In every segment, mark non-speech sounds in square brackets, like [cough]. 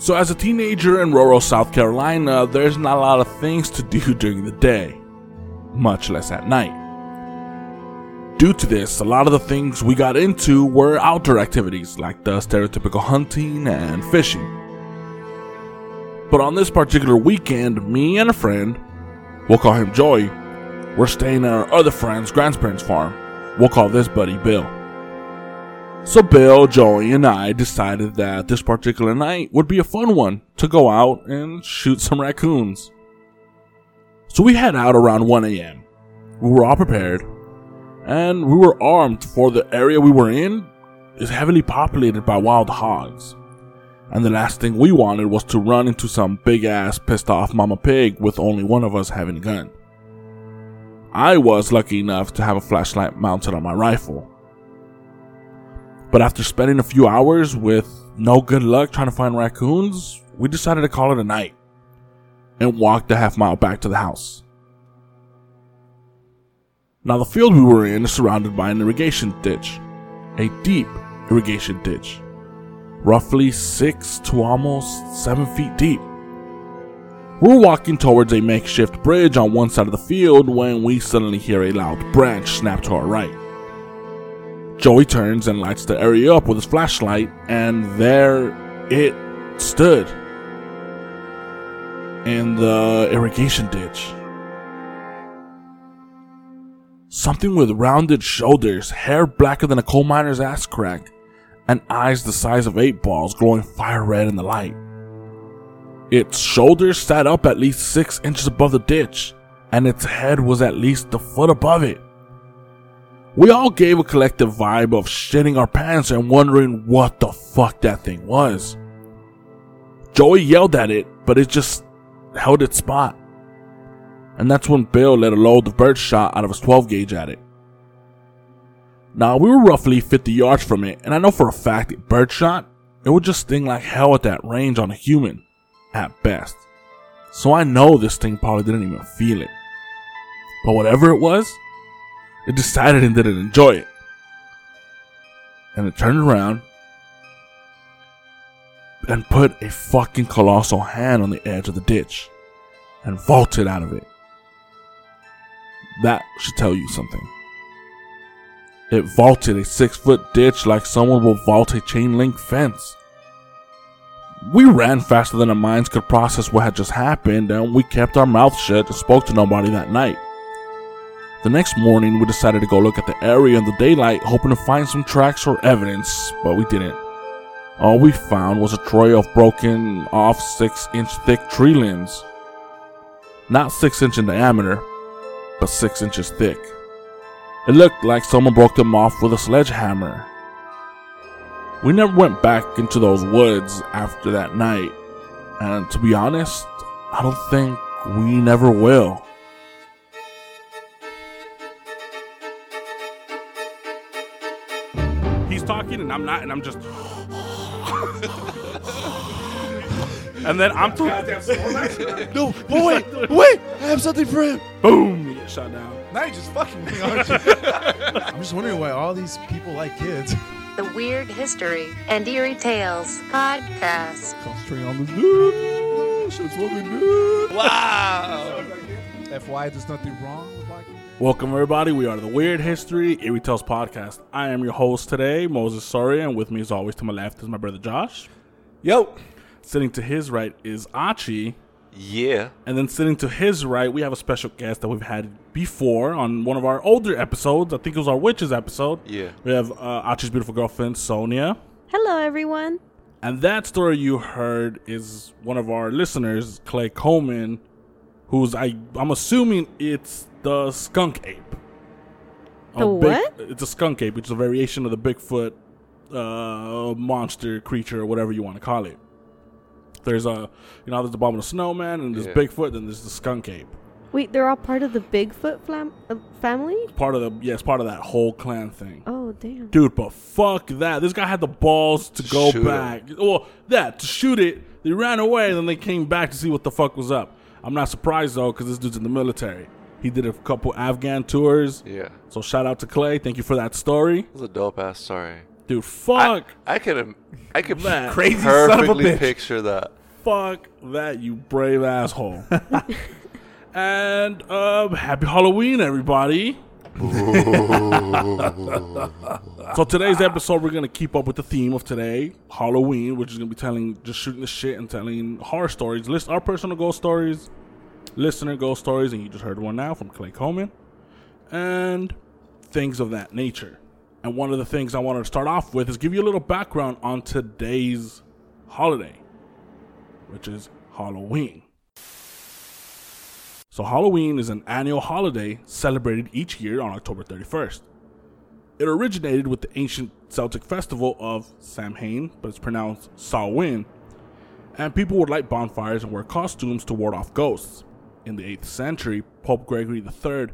So, as a teenager in rural South Carolina, there's not a lot of things to do [laughs] during the day, much less at night. Due to this, a lot of the things we got into were outdoor activities like the stereotypical hunting and fishing. But on this particular weekend, me and a friend, we'll call him Joey, we're staying at our other friend's grandparents' farm. We'll call this buddy Bill. So Bill, Joey, and I decided that this particular night would be a fun one to go out and shoot some raccoons. So we head out around 1 a.m. We were all prepared, and we were armed for the area we were in is heavily populated by wild hogs. And the last thing we wanted was to run into some big ass pissed off mama pig with only one of us having a gun. I was lucky enough to have a flashlight mounted on my rifle. But after spending a few hours with no good luck trying to find raccoons, we decided to call it a night and walked a half mile back to the house. Now, the field we were in is surrounded by an irrigation ditch, a deep irrigation ditch, roughly six to almost seven feet deep. We were walking towards a makeshift bridge on one side of the field when we suddenly hear a loud branch snap to our right. Joey turns and lights the area up with his flashlight, and there it stood in the irrigation ditch. Something with rounded shoulders, hair blacker than a coal miner's ass crack, and eyes the size of eight balls glowing fire red in the light. Its shoulders sat up at least six inches above the ditch, and its head was at least a foot above it. We all gave a collective vibe of shitting our pants and wondering what the fuck that thing was. Joey yelled at it, but it just held its spot. And that's when Bill let a load of birdshot out of his 12 gauge at it. Now, we were roughly 50 yards from it, and I know for a fact that birdshot, it would just sting like hell at that range on a human, at best. So I know this thing probably didn't even feel it. But whatever it was, it decided and didn't enjoy it. And it turned around and put a fucking colossal hand on the edge of the ditch and vaulted out of it. That should tell you something. It vaulted a six foot ditch like someone will vault a chain link fence. We ran faster than our minds could process what had just happened, and we kept our mouths shut and spoke to nobody that night. The next morning, we decided to go look at the area in the daylight, hoping to find some tracks or evidence, but we didn't. All we found was a trail of broken off six inch thick tree limbs. Not six inch in diameter, but six inches thick. It looked like someone broke them off with a sledgehammer. We never went back into those woods after that night, and to be honest, I don't think we never will. Talking and I'm not, and I'm just. and then I'm talking. No, but wait, wait! I have something for him. Boom! You get shot down. Now you're just fucking me, aren't you? [laughs] I'm just wondering why all these people like kids. The Weird History and Eerie Tales podcast. Concentrating on this dude. Shit's fucking good. Wow. FY, there's nothing wrong with liking Welcome, everybody. We are the Weird History Eerie Tales podcast. I am your host today, Moises Soria, and with me, as always, to my left is my brother Josh. Yo. Sitting to his right is Achi. Yeah. And then sitting to his right, we have a special guest that we've had before on one of our older episodes. I think it was our witches episode. Yeah. We have uh, Achi's beautiful girlfriend, Sonia. Hello, everyone. And that story you heard is one of our listeners, Clay Coleman, who's I I'm assuming it's the skunk ape. A The big- what? It's a skunk ape, which is a variation of the Bigfoot uh, monster creature, or whatever you want to call it. There's a you know there's the abominable snowman and there's Yeah. Bigfoot, then there's the skunk ape. Wait, they're all part of the Bigfoot flam- uh, family? Part of the yeah, part of that whole clan thing. Oh, damn. Dude, but fuck that. This guy had the balls to go Shoot him. back. Well, that, to shoot it. They ran away, and then they came back to see what the fuck was up. I'm not surprised, though, because this dude's in the military. He did a couple Afghan tours. Yeah. So shout out to Clay. Thank you for that story. It was a dope ass story. Dude, fuck, I could. I could That [laughs] crazy son of a perfectly bitch. picture that. fuck that, you brave asshole. [laughs] and um, happy Halloween, everybody. [laughs] so today's episode, we're gonna keep up with the theme of today, Halloween, which is gonna be telling, just shooting the shit and telling horror stories. List our personal ghost stories, listener ghost stories, and you just heard one now from Clay Coleman, and things of that nature. And one of the things I wanted to start off with is give you a little background on today's holiday, which is Halloween. So, Halloween is an annual holiday celebrated each year on October 31st. It originated with the ancient Celtic festival of Samhain, but it's pronounced Samhain, and people would light bonfires and wear costumes to ward off ghosts. In the 8th century, Pope Gregory III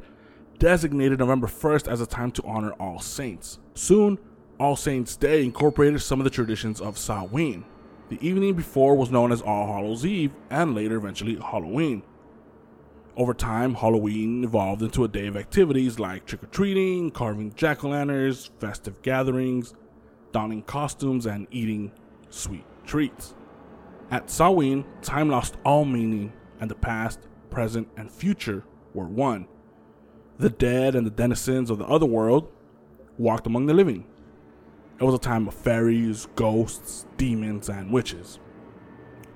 designated November 1st as a time to honor All Saints. Soon, All Saints' Day incorporated some of the traditions of Samhain. The evening before was known as All Hallows Eve, and later, eventually, Halloween. Over time, Halloween evolved into a day of activities like trick or treating, carving jack o' lanterns, festive gatherings, donning costumes, and eating sweet treats. At Samhain, time lost all meaning, and the past, present, and future were one. The dead and the denizens of the other world walked among the living. It was a time of fairies, ghosts, demons, and witches.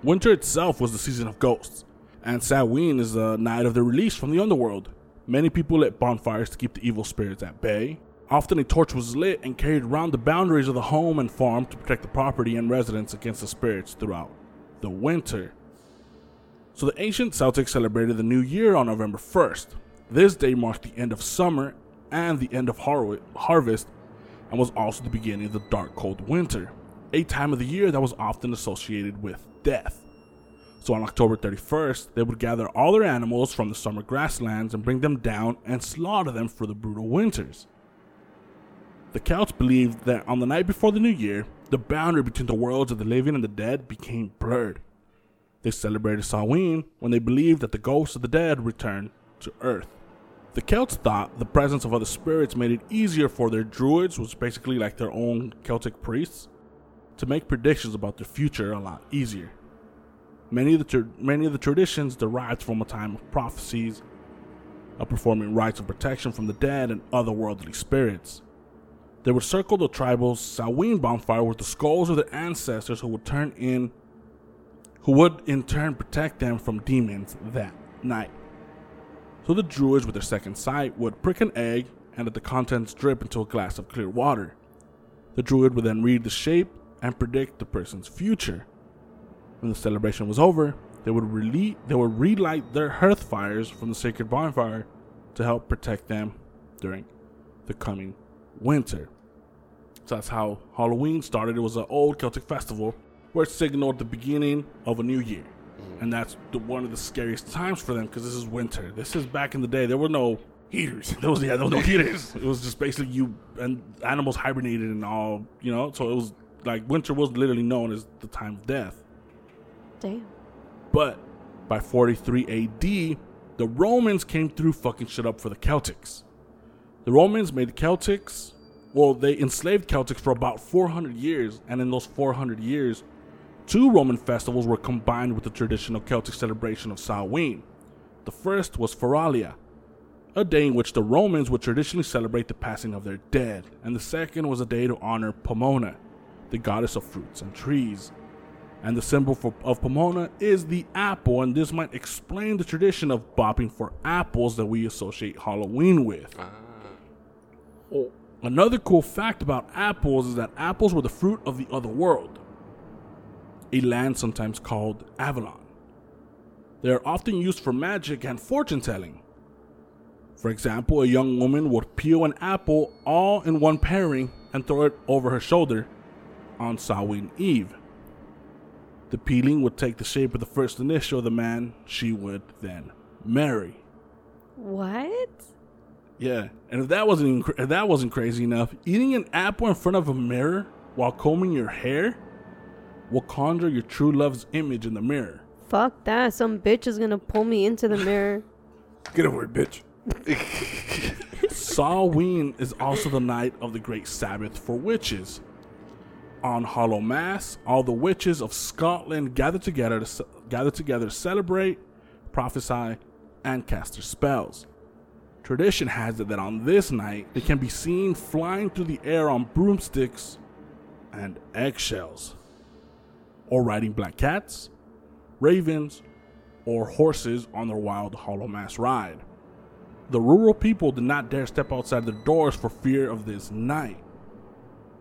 Winter itself was the season of ghosts, and Samhain is the night of the release from the underworld. Many people lit bonfires to keep the evil spirits at bay. Often a torch was lit and carried around the boundaries of the home and farm to protect the property and residents against the spirits throughout the winter. So the ancient Celtics celebrated the new year on November 1st. This day marked the end of summer and the end of har- harvest and was also the beginning of the dark, cold winter, a time of the year that was often associated with death. So on October 31st, they would gather all their animals from the summer grasslands and bring them down and slaughter them for the brutal winters. The Celts believed that on the night before the new year, the boundary between the worlds of the living and the dead became blurred. They celebrated Samhain when they believed that the ghosts of the dead returned to Earth. The Celts thought the presence of other spirits made it easier for their druids, which was basically like their own Celtic priests, to make predictions about their future a lot easier. Many of the tra- many of the traditions derived from a time of prophecies, of performing rites of protection from the dead and otherworldly spirits. They would circle the tribal Samhain bonfire with the skulls of their ancestors who would turn in who would in turn protect them from demons that night. So the druids with their second sight would prick an egg and let the contents drip into a glass of clear water. The druid would then read the shape and predict the person's future. When the celebration was over, they would rele- they would relight their hearth fires from the sacred bonfire to help protect them during the coming winter. So that's how Halloween started. It was an old Celtic festival where it signaled the beginning of a new year. Mm-hmm. And that's the, one of the scariest times for them because this is winter. This is back in the day. There were no heaters. There was yeah, there was no [laughs] heaters. It was just basically you and animals hibernated and all, you know. So it was like winter was literally known as the time of death. Damn. But by 43 AD, the Romans came through fucking shit up for the Celtics. The Romans made the Celtics, well, they enslaved Celtics for about 400 years, and in those 400 years, two Roman festivals were combined with the traditional Celtic celebration of Samhain. The first was Feralia, a day in which the Romans would traditionally celebrate the passing of their dead, and the second was a day to honor Pomona, the goddess of fruits and trees. And the symbol for, of Pomona is the apple, and this might explain the tradition of bopping for apples that we associate Halloween with. Oh, another cool fact about apples is that apples were the fruit of the other world, a land sometimes called Avalon. They are often used for magic and fortune telling. For example, a young woman would peel an apple all in one pairing and throw it over her shoulder on Samhain Eve. The peeling would take the shape of the first initial of the man she would then marry. What? Yeah, and if that wasn't if that wasn't crazy enough, eating an apple in front of a mirror while combing your hair will conjure your true love's image in the mirror. Fuck that. Some bitch is gonna pull me into the mirror. [laughs] Get over it, bitch. [laughs] Samhain is also the night of the great Sabbath for witches. On Hallowmas, all the witches of Scotland gather together to ce- gather together to celebrate, prophesy, and cast their spells. Tradition has it that on this night they can be seen flying through the air on broomsticks and eggshells, or riding black cats, ravens, or horses on their wild Hallowmas ride. The rural people did not dare step outside their doors for fear of this night.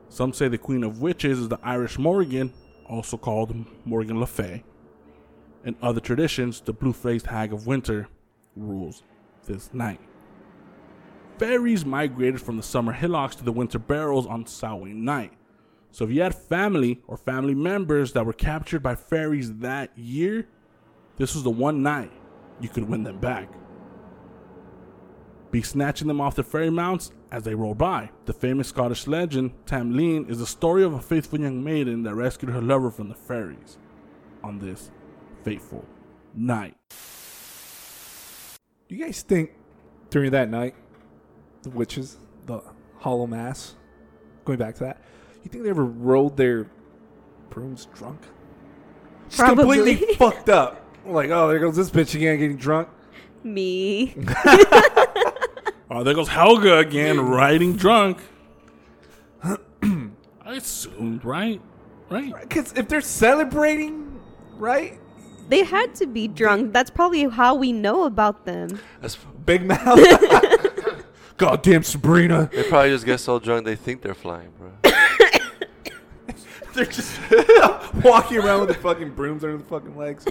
Some say the Queen of Witches is the Irish Morrigan, also called Morgan Le Fay. In other traditions, the blue faced Hag of Winter rules this night. Fairies migrated from the summer hillocks to the winter barrels on Samhain night. So if you had family or family members that were captured by fairies that year, this was the one night you could win them back. Be snatching them off the fairy mounts as they roll by. The famous Scottish legend, Tam Lin, is the story of a faithful young maiden that rescued her lover from the fairies on this fateful night. You guys think during that night, the witches, the Hallowmas, going back to that, you think they ever rolled their brooms drunk? Just completely [laughs] fucked up. Like, oh, there goes this bitch again getting drunk. Me. [laughs] Oh, there goes Helga again, riding drunk. [clears throat] I assumed, right? Right? Because if they're celebrating, right? They had to be drunk. That's probably how we know about them. That's, Big mouth. [laughs] Goddamn Sabrina. they probably just get so drunk they think they're flying, bro. They're just [laughs] [laughs] walking around with the fucking brooms under the fucking legs.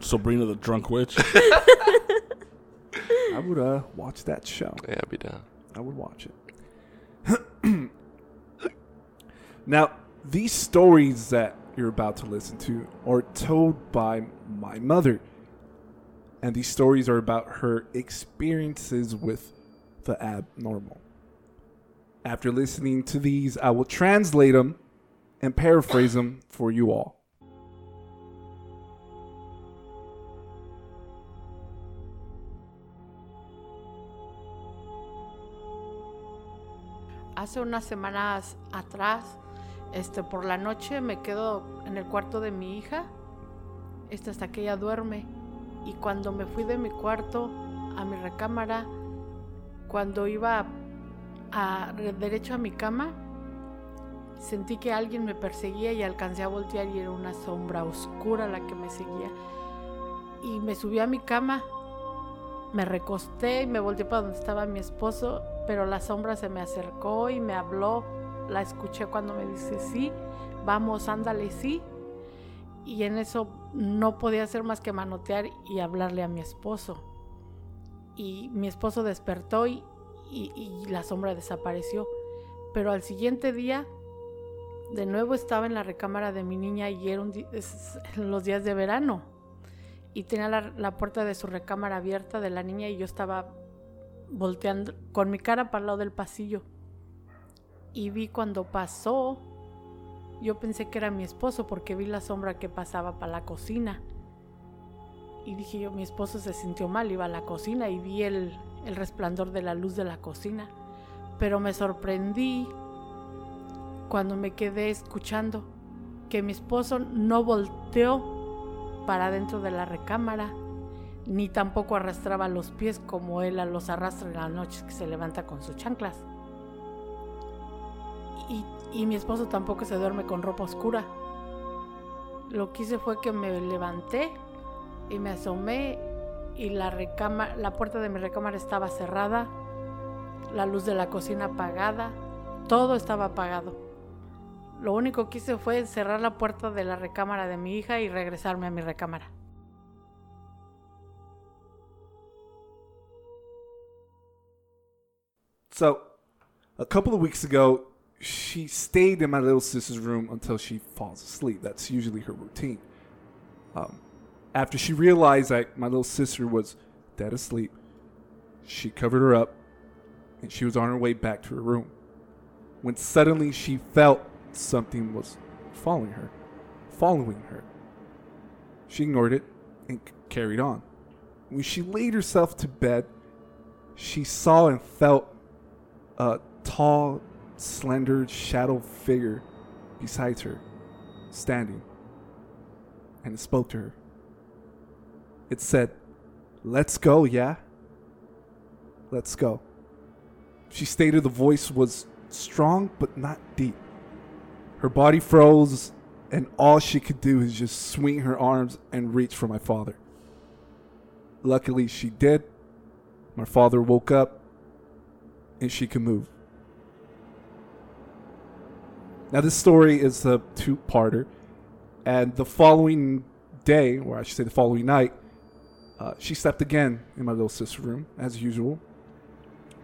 Sabrina the drunk witch. [laughs] I would uh watch that show. Yeah, I'd be down. I would watch it. [clears throat] now, these stories that you're about to listen to are told by my mother. And these stories are about her experiences with the abnormal. After listening to these, I will translate them and paraphrase them for you all. Hace unas semanas atrás, este, por la noche me quedo en el cuarto de mi hija, este, hasta que ella duerme. Y cuando me fui de mi cuarto a mi recámara, cuando iba a, derecho a mi cama, sentí que alguien me perseguía y alcancé a voltear y era una sombra oscura la que me seguía. Y me subí a mi cama, me recosté y me volteé para donde estaba mi esposo, pero la sombra se me acercó y me habló. La escuché cuando me dice, sí, vamos, ándale, sí. Y en eso no podía hacer más que manotear y hablarle a mi esposo. Y mi esposo despertó y, y- y la sombra desapareció. Pero al siguiente día, de nuevo estaba en la recámara de mi niña y era un di- es- los días de verano. Y tenía la, la puerta de su recámara abierta de la niña y yo estaba volteando con mi cara para el lado del pasillo. Y vi cuando pasó, yo pensé que era mi esposo porque vi la sombra que pasaba para la cocina. Y dije yo, mi esposo se sintió mal, iba a la cocina y vi el, el resplandor de la luz de la cocina. Pero me sorprendí cuando me quedé escuchando que mi esposo no volteó para dentro de la recámara, ni tampoco arrastraba los pies como él los arrastra en las noches que se levanta con sus chanclas. Y, mi esposo tampoco se duerme con ropa oscura. Lo que hice fue que me levanté y me asomé y la recámara, la puerta de mi recámara estaba cerrada, la luz de la cocina apagada, todo estaba apagado. Lo único que hice fue cerrar la puerta de la recámara de mi hija y regresarme a mi recámara. So, a couple of weeks ago, she stayed in my little sister's room until she falls asleep. That's usually her routine. Um, after she realized that my little sister was dead asleep, she covered her up and she was on her way back to her room. When suddenly she felt something was following her, following her. She ignored it and c- carried on. When she laid herself to bed, she saw and felt a tall, slender shadow figure beside her, standing, and it spoke to her. It said, Let's go, yeah? Let's go. She stated the voice was strong but not deep. Her body froze, and all she could do is just swing her arms and reach for my father. Luckily, she did. My father woke up, and she could move. Now, this story is a two parter, and the following day, or I should say the following night, uh, she slept again in my little sister's room, as usual.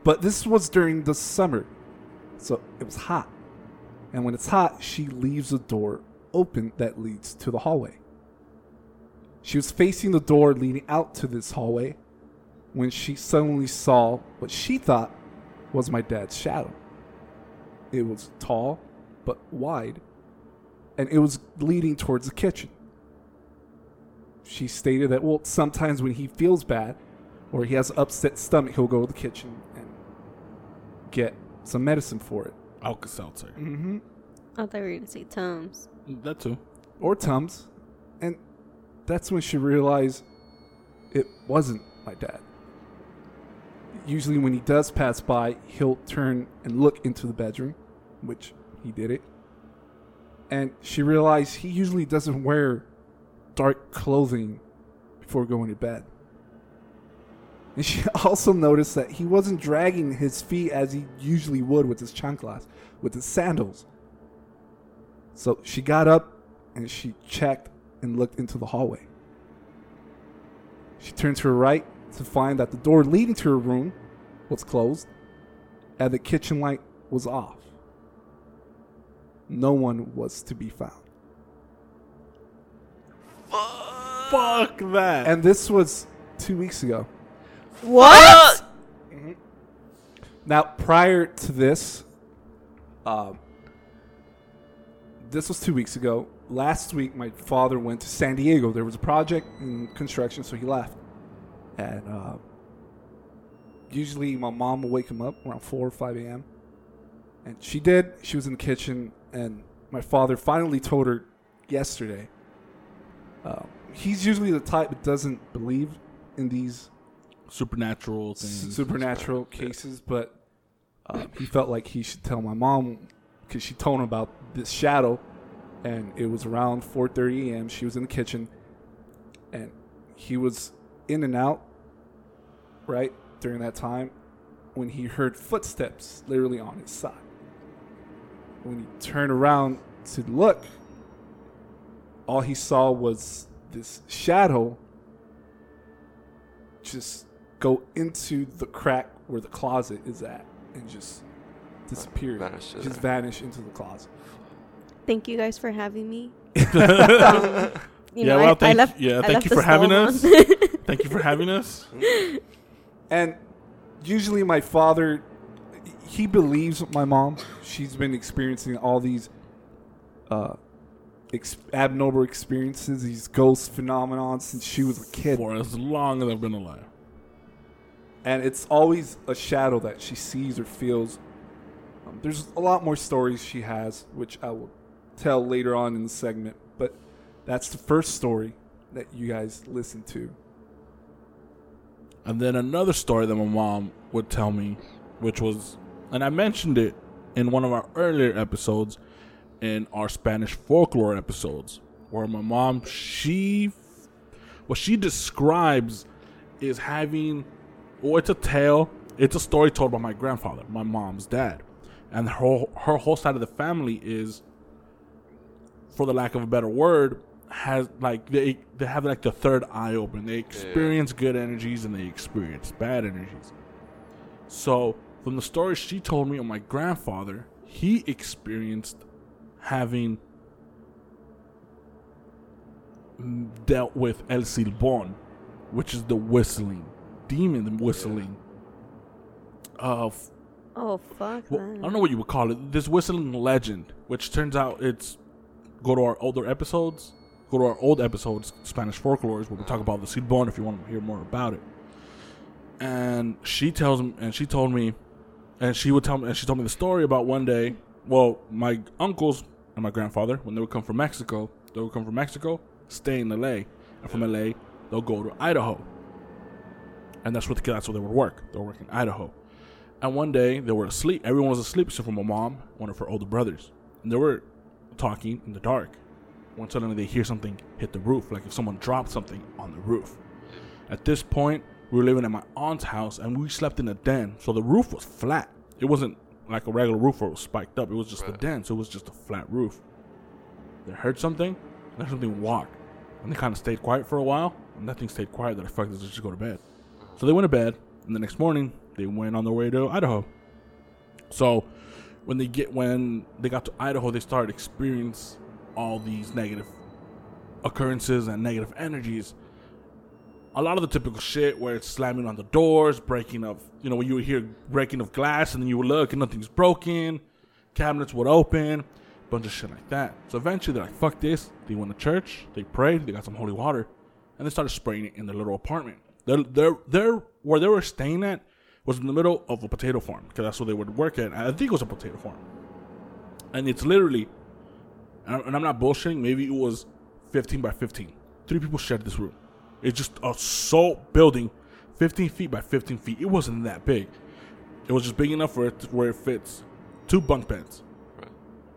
But this was during the summer, so it was hot. And when it's hot, she leaves the door open that leads to the hallway. She was facing the door leading out to this hallway when she suddenly saw what she thought was my dad's shadow. It was tall but wide, and it was leading towards the kitchen. She stated that, well, sometimes when he feels bad or he has an upset stomach, he'll go to the kitchen and get some medicine for it. Alka Seltzer. Mm-hmm. I thought we were gonna say Tums. That too. Or Tums. And that's when she realized it wasn't my dad. Usually, when he does pass by, he'll turn and look into the bedroom, which he did it. And she realized he usually doesn't wear dark clothing before going to bed. [laughs] And she also noticed that he wasn't dragging his feet as he usually would with his chanclas, with his sandals. So she got up and she checked and looked into the hallway. She turned to her right to find that the door leading to her room was closed and the kitchen light was off. No one was to be found. Fuck that. And this was two weeks ago. What? Now, prior to this, um, this was two weeks ago. Last week, my father went to San Diego. There was a project in construction, so he left. And uh, usually, my mom will wake him up around 4 or 5 a.m. And she did. She was in the kitchen, and my father finally told her yesterday. Uh, he's usually the type that doesn't believe in these Supernatural things. supernatural cases, but uh, he felt like he should tell my mom because she told him about this shadow, and it was around 4:30 a.m. She was in the kitchen, and he was in and out right during that time when he heard footsteps literally on his side. When he turned around to look, all he saw was this shadow just go into the crack where the closet is at and just disappear. Vanish just there. vanish into the closet. Thank you guys for having me. [laughs] yeah, You know, well, I, thank, I left. yeah, thank left you for having stove us. [laughs] thank you for having us. [laughs] And usually my father he believes my mom. She's been experiencing all these uh ex- abnormal experiences, these ghost phenomena since she was a kid. For as long as I've been alive. And it's always a shadow that she sees or feels. Um, there's a lot more stories she has, which I will tell later on in the segment, but that's the first story that you guys listen to. And then another story that my mom would tell me, which was, and I mentioned it in one of our earlier episodes, in our Spanish folklore episodes, where my mom, she, what she describes is having, well, it's a tale, it's a story told by my grandfather, my mom's dad. And her, her whole side of the family is, for the lack of a better word, has like they they have like the third eye open. They experience good energies and they experience bad energies. So from the story she told me of my grandfather, he experienced having dealt with El Silbón, which is the whistling demon, the whistling. Uh, f- oh fuck well. I don't know what you would call it. This whistling legend, which turns out it's go to our older episodes, go to our old episodes, Spanish folklores, where we talk about the Silbón if you want to hear more about it. And she tells me, and she told me, and she would tell me, and she told me the story about one day. Well, my uncles and my grandfather, when they would come from Mexico, they would come from Mexico, stay in LA, and from LA they'll go to Idaho, and that's what the, that's where they would work. They would work in Idaho. And one day they were asleep. Everyone was asleep except for my mom, one of her older brothers, and they were talking in the dark. When suddenly they hear something hit the roof, like if someone dropped something on the roof. At this point, we were living at my aunt's house and we slept in a den, so the roof was flat. It wasn't like a regular roof where it was spiked up. It was just a den, so it was just a flat roof. They heard something, and then something walked, and they kind of stayed quiet for a while. And that thing stayed quiet. That I fuck, let's just go to bed. So they went to bed, and the next morning they went on their way to Idaho. So when they get when they got to Idaho, they started experience all these negative occurrences and negative energies. A lot of the typical shit where it's slamming on the doors, breaking of you know when you would hear breaking of glass, and then you would look and nothing's broken, cabinets would open, bunch of shit like that. So eventually they're like, "Fuck this!" They went to church, they prayed, they got some holy water, and they started spraying it in their little apartment. Their their their where they were staying at was in the middle of a potato farm because that's where they would work at. I think it was a potato farm, and it's literally, and I'm- not bullshitting. Maybe it was 15 by 15. Three people shared this room. It's just a sole building, 15 feet by 15 feet. It wasn't that big. It was just big enough for it to, where it fits two bunk beds, Right.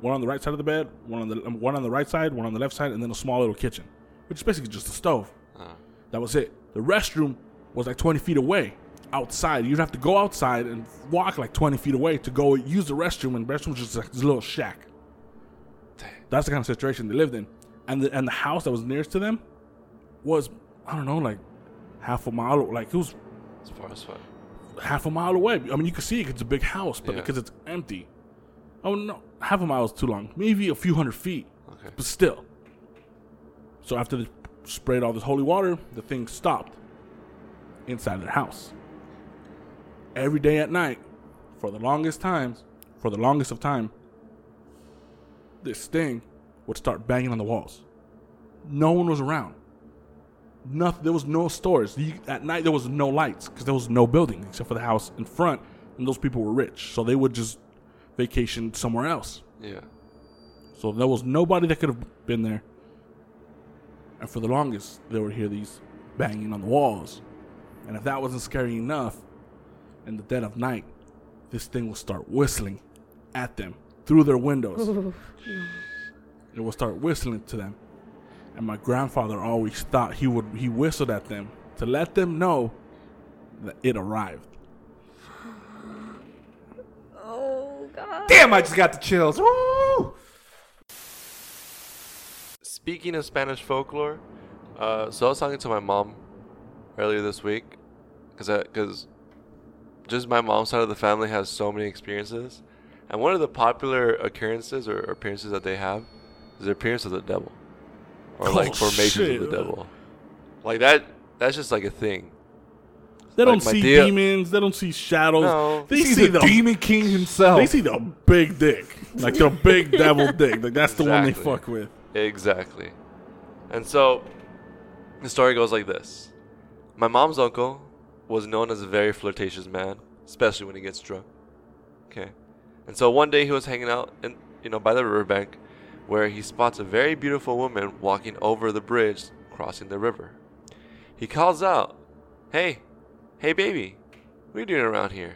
one on the right side of the bed, one on the um, one on the right side, one on the left side, and then a small little kitchen, which is basically just a stove. Uh, That was it. The restroom was like 20 feet away outside. You'd have to go outside and walk like 20 feet away to go use the restroom, and the restroom was just like this little shack. That's the kind of situation they lived in. And the, and the house that was nearest to them was, I don't know, like half a mile, like it was as far as far. half a mile away. I mean, you could see it it's a big house, but Yeah. because it's empty. Oh, no, half a mile is too long. Maybe a few hundred feet, Okay. but still. So after they sprayed all this holy water, the thing stopped inside their house. Every day at night, for the longest times, for the longest of time, this thing would start banging on the walls. No one was around. Nothing. There was no stores. You, at night, there was no lights because there was no building except for the house in front, and those people were rich, so they would just vacation somewhere else. Yeah. So there was nobody that could have been there. And for the longest, they would hear these banging on the walls. And if that wasn't scary enough, in the dead of night, this thing will start whistling at them through their windows. It will start whistling to them. And my grandfather always thought he would he whistled at them to let them know that it arrived. [sighs] Oh god. Damn, I just got the chills. Woo! Speaking of Spanish folklore, uh, so I was talking to my mom earlier this week, cause cause just my mom's side of the family has so many experiences, and one of the popular occurrences or appearances that they have is the appearance of the devil, or like Oh, formations shit. of the devil, like that. That's just like a thing. They Like don't my see dear- demons. They don't see shadows. No. They He's see the the demon king himself. They see the big dick, like the big [laughs] devil dick. Like that's the one they fuck with. Exactly. And so the story goes like this. My mom's uncle was known as a very flirtatious man, especially when he gets drunk. Okay. And so one day he was hanging out in you know by the riverbank where he spots a very beautiful woman walking over the bridge crossing the river. He calls out, "Hey, hey baby, what are you doing around here?"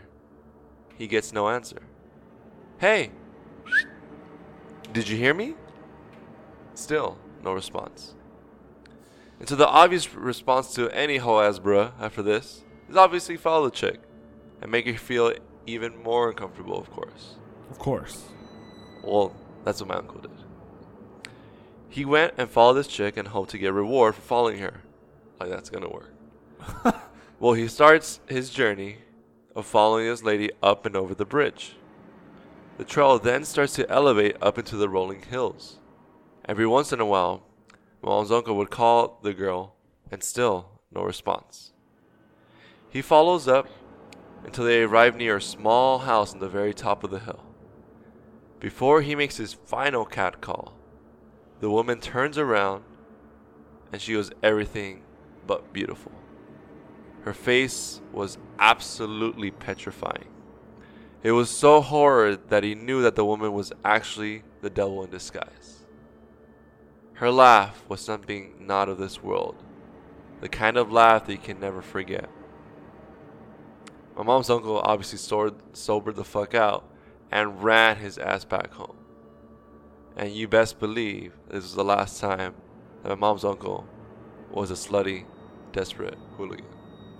He gets no answer. "Hey, did you hear me?" Still, no response. And so the obvious response to any hoe ass bruh after this is obviously follow the chick and make her feel even more uncomfortable, of course. Of course. Well, that's what my uncle did. He went and followed this chick and hoped to get reward for following her. Like that's gonna work. [laughs] well, he starts his journey of following this lady up and over the bridge. The trail then starts to elevate up into the rolling hills. Every once in a while, mom's uncle would call the girl, and still no response. He follows up until they arrive near a small house on the very top of the hill. Before he makes his final cat call, the woman turns around and she was everything but beautiful. Her face was absolutely petrifying. It was so horrid that he knew that the woman was actually the devil in disguise. Her laugh was something not of this world, the kind of laugh that you can never forget. My mom's uncle obviously sobered, sobered the fuck out and ran his ass back home. And you best believe this was the last time that my mom's uncle was a slutty, desperate hooligan.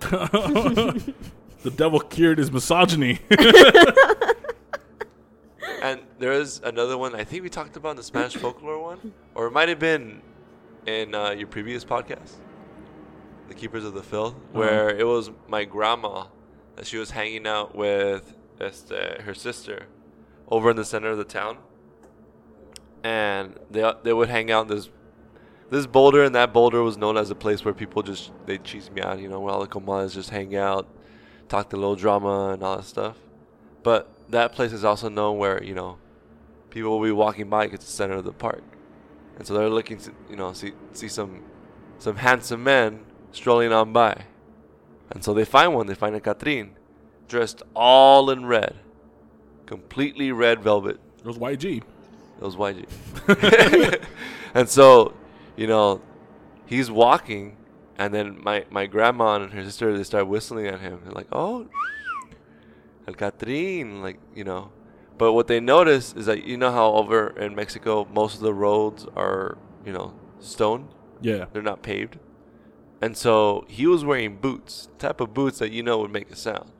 [laughs] the devil cured his misogyny. [laughs] [laughs] There is another one I think we talked about in the Spanish folklore one, or it might have been in uh, your previous podcast, The Keepers of the Filth, where it was my grandma that she was hanging out with este, her sister over in the center of the town, and they they would hang out in this this boulder, and that boulder was known as a place where people just they cheese me out, you know, where all the comadres just hang out, talk the little drama and all that stuff. But that place is also known where you know people will be walking by it's the center of the park, and so they're looking to you know see see some some handsome men strolling on by, and so they find one. They find a Catrín, dressed all in red, completely red velvet. it was YG. It was YG. [laughs] and so, you know, he's walking, and then my, my grandma and her sister they start whistling at him. They're like, "Oh, El Catrín," like you know. But what they notice is that you know how over in Mexico most of the roads are you know stone, Yeah. they're not paved, and so he was wearing boots, type of boots that you know would make a sound.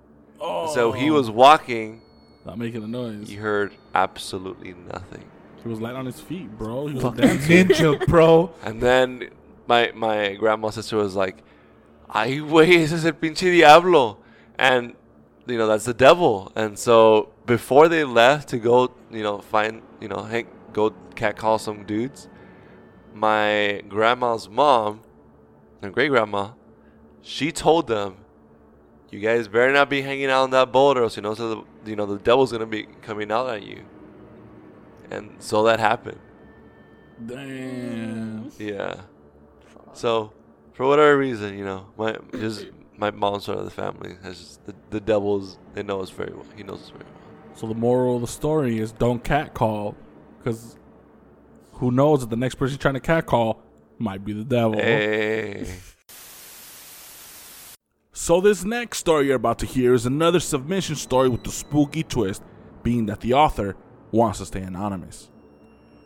Oh. So he was oh. walking. not making a noise. You heard absolutely nothing. He was light on his feet, bro. He was Fucking dancing. ninja, bro. And then my my grandma's sister was like, "Ay, güey, ese es el pinche diablo," and you know that's the devil. And so before they left to go, you know, find, you know, hang, go catcall some dudes, my grandma's mom, and great grandma, she told them, "You guys better not be hanging out on that boulder, else you know, so the you know the devil's gonna be coming out at you." And so that happened. Damn. Yeah. So, for whatever reason, you know, my just my mom's side of the family has just, the the devils. They know us very well. He knows us very well. So the moral of the story is don't catcall, because who knows that the next person trying to catcall might be the devil. Hey, So this next story you're about to hear is another submission story with the spooky twist, being that the author wants to stay anonymous.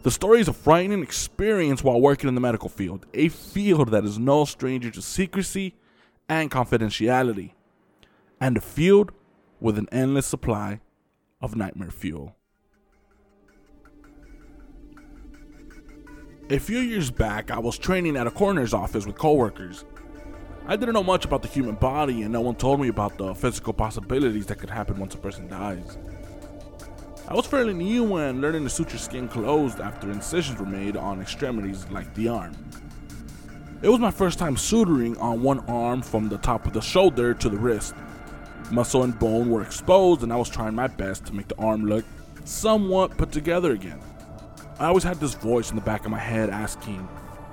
The story is a frightening experience while working in the medical field, a field that is no stranger to secrecy and confidentiality, and a field with an endless supply of nightmare fuel. A few years back, I was training at a coroner's office with coworkers. I didn't know much about the human body, and no one told me about the physical possibilities that could happen once a person dies. I was fairly new when learning to suture skin closed after incisions were made on extremities like the arm. It was my first time suturing on one arm from the top of the shoulder to the wrist. Muscle and bone were exposed, and I was trying my best to make the arm look somewhat put together again. I always had this voice in the back of my head asking,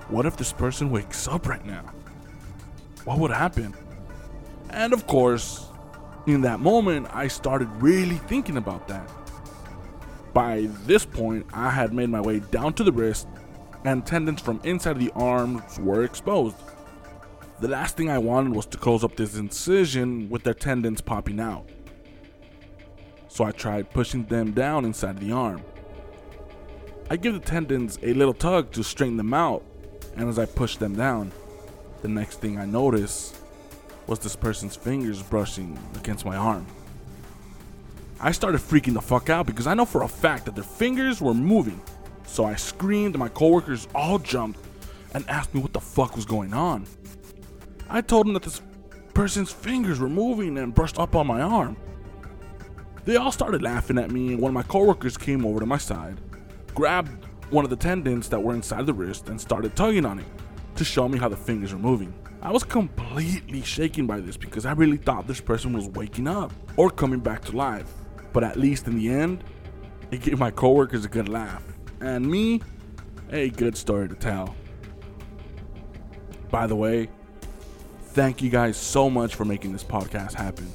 What if this person wakes up right now? What would happen? And of course, in that moment, I started really thinking about that. By this point, I had made my way down to the wrist, and tendons from inside the arms were exposed. The last thing I wanted was to close up this incision with their tendons popping out. So I tried pushing them down inside the arm. I give the tendons a little tug to straighten them out, and as I push them down, the next thing I noticed was this person's fingers brushing against my arm. I started freaking the fuck out because I know for a fact that their fingers were moving. So I screamed, and my coworkers all jumped and asked me what the fuck was going on. I told them that this person's fingers were moving and brushed up on my arm. They all started laughing at me, and one of my coworkers came over to my side, grabbed one of the tendons that were inside the wrist, and started tugging on it to show me how the fingers were moving. I was completely shaken by this because I really thought this person was waking up or coming back to life. But at least in the end, it gave my coworkers a good laugh and me a good story to tell. By the way, thank you guys so much for making this podcast happen.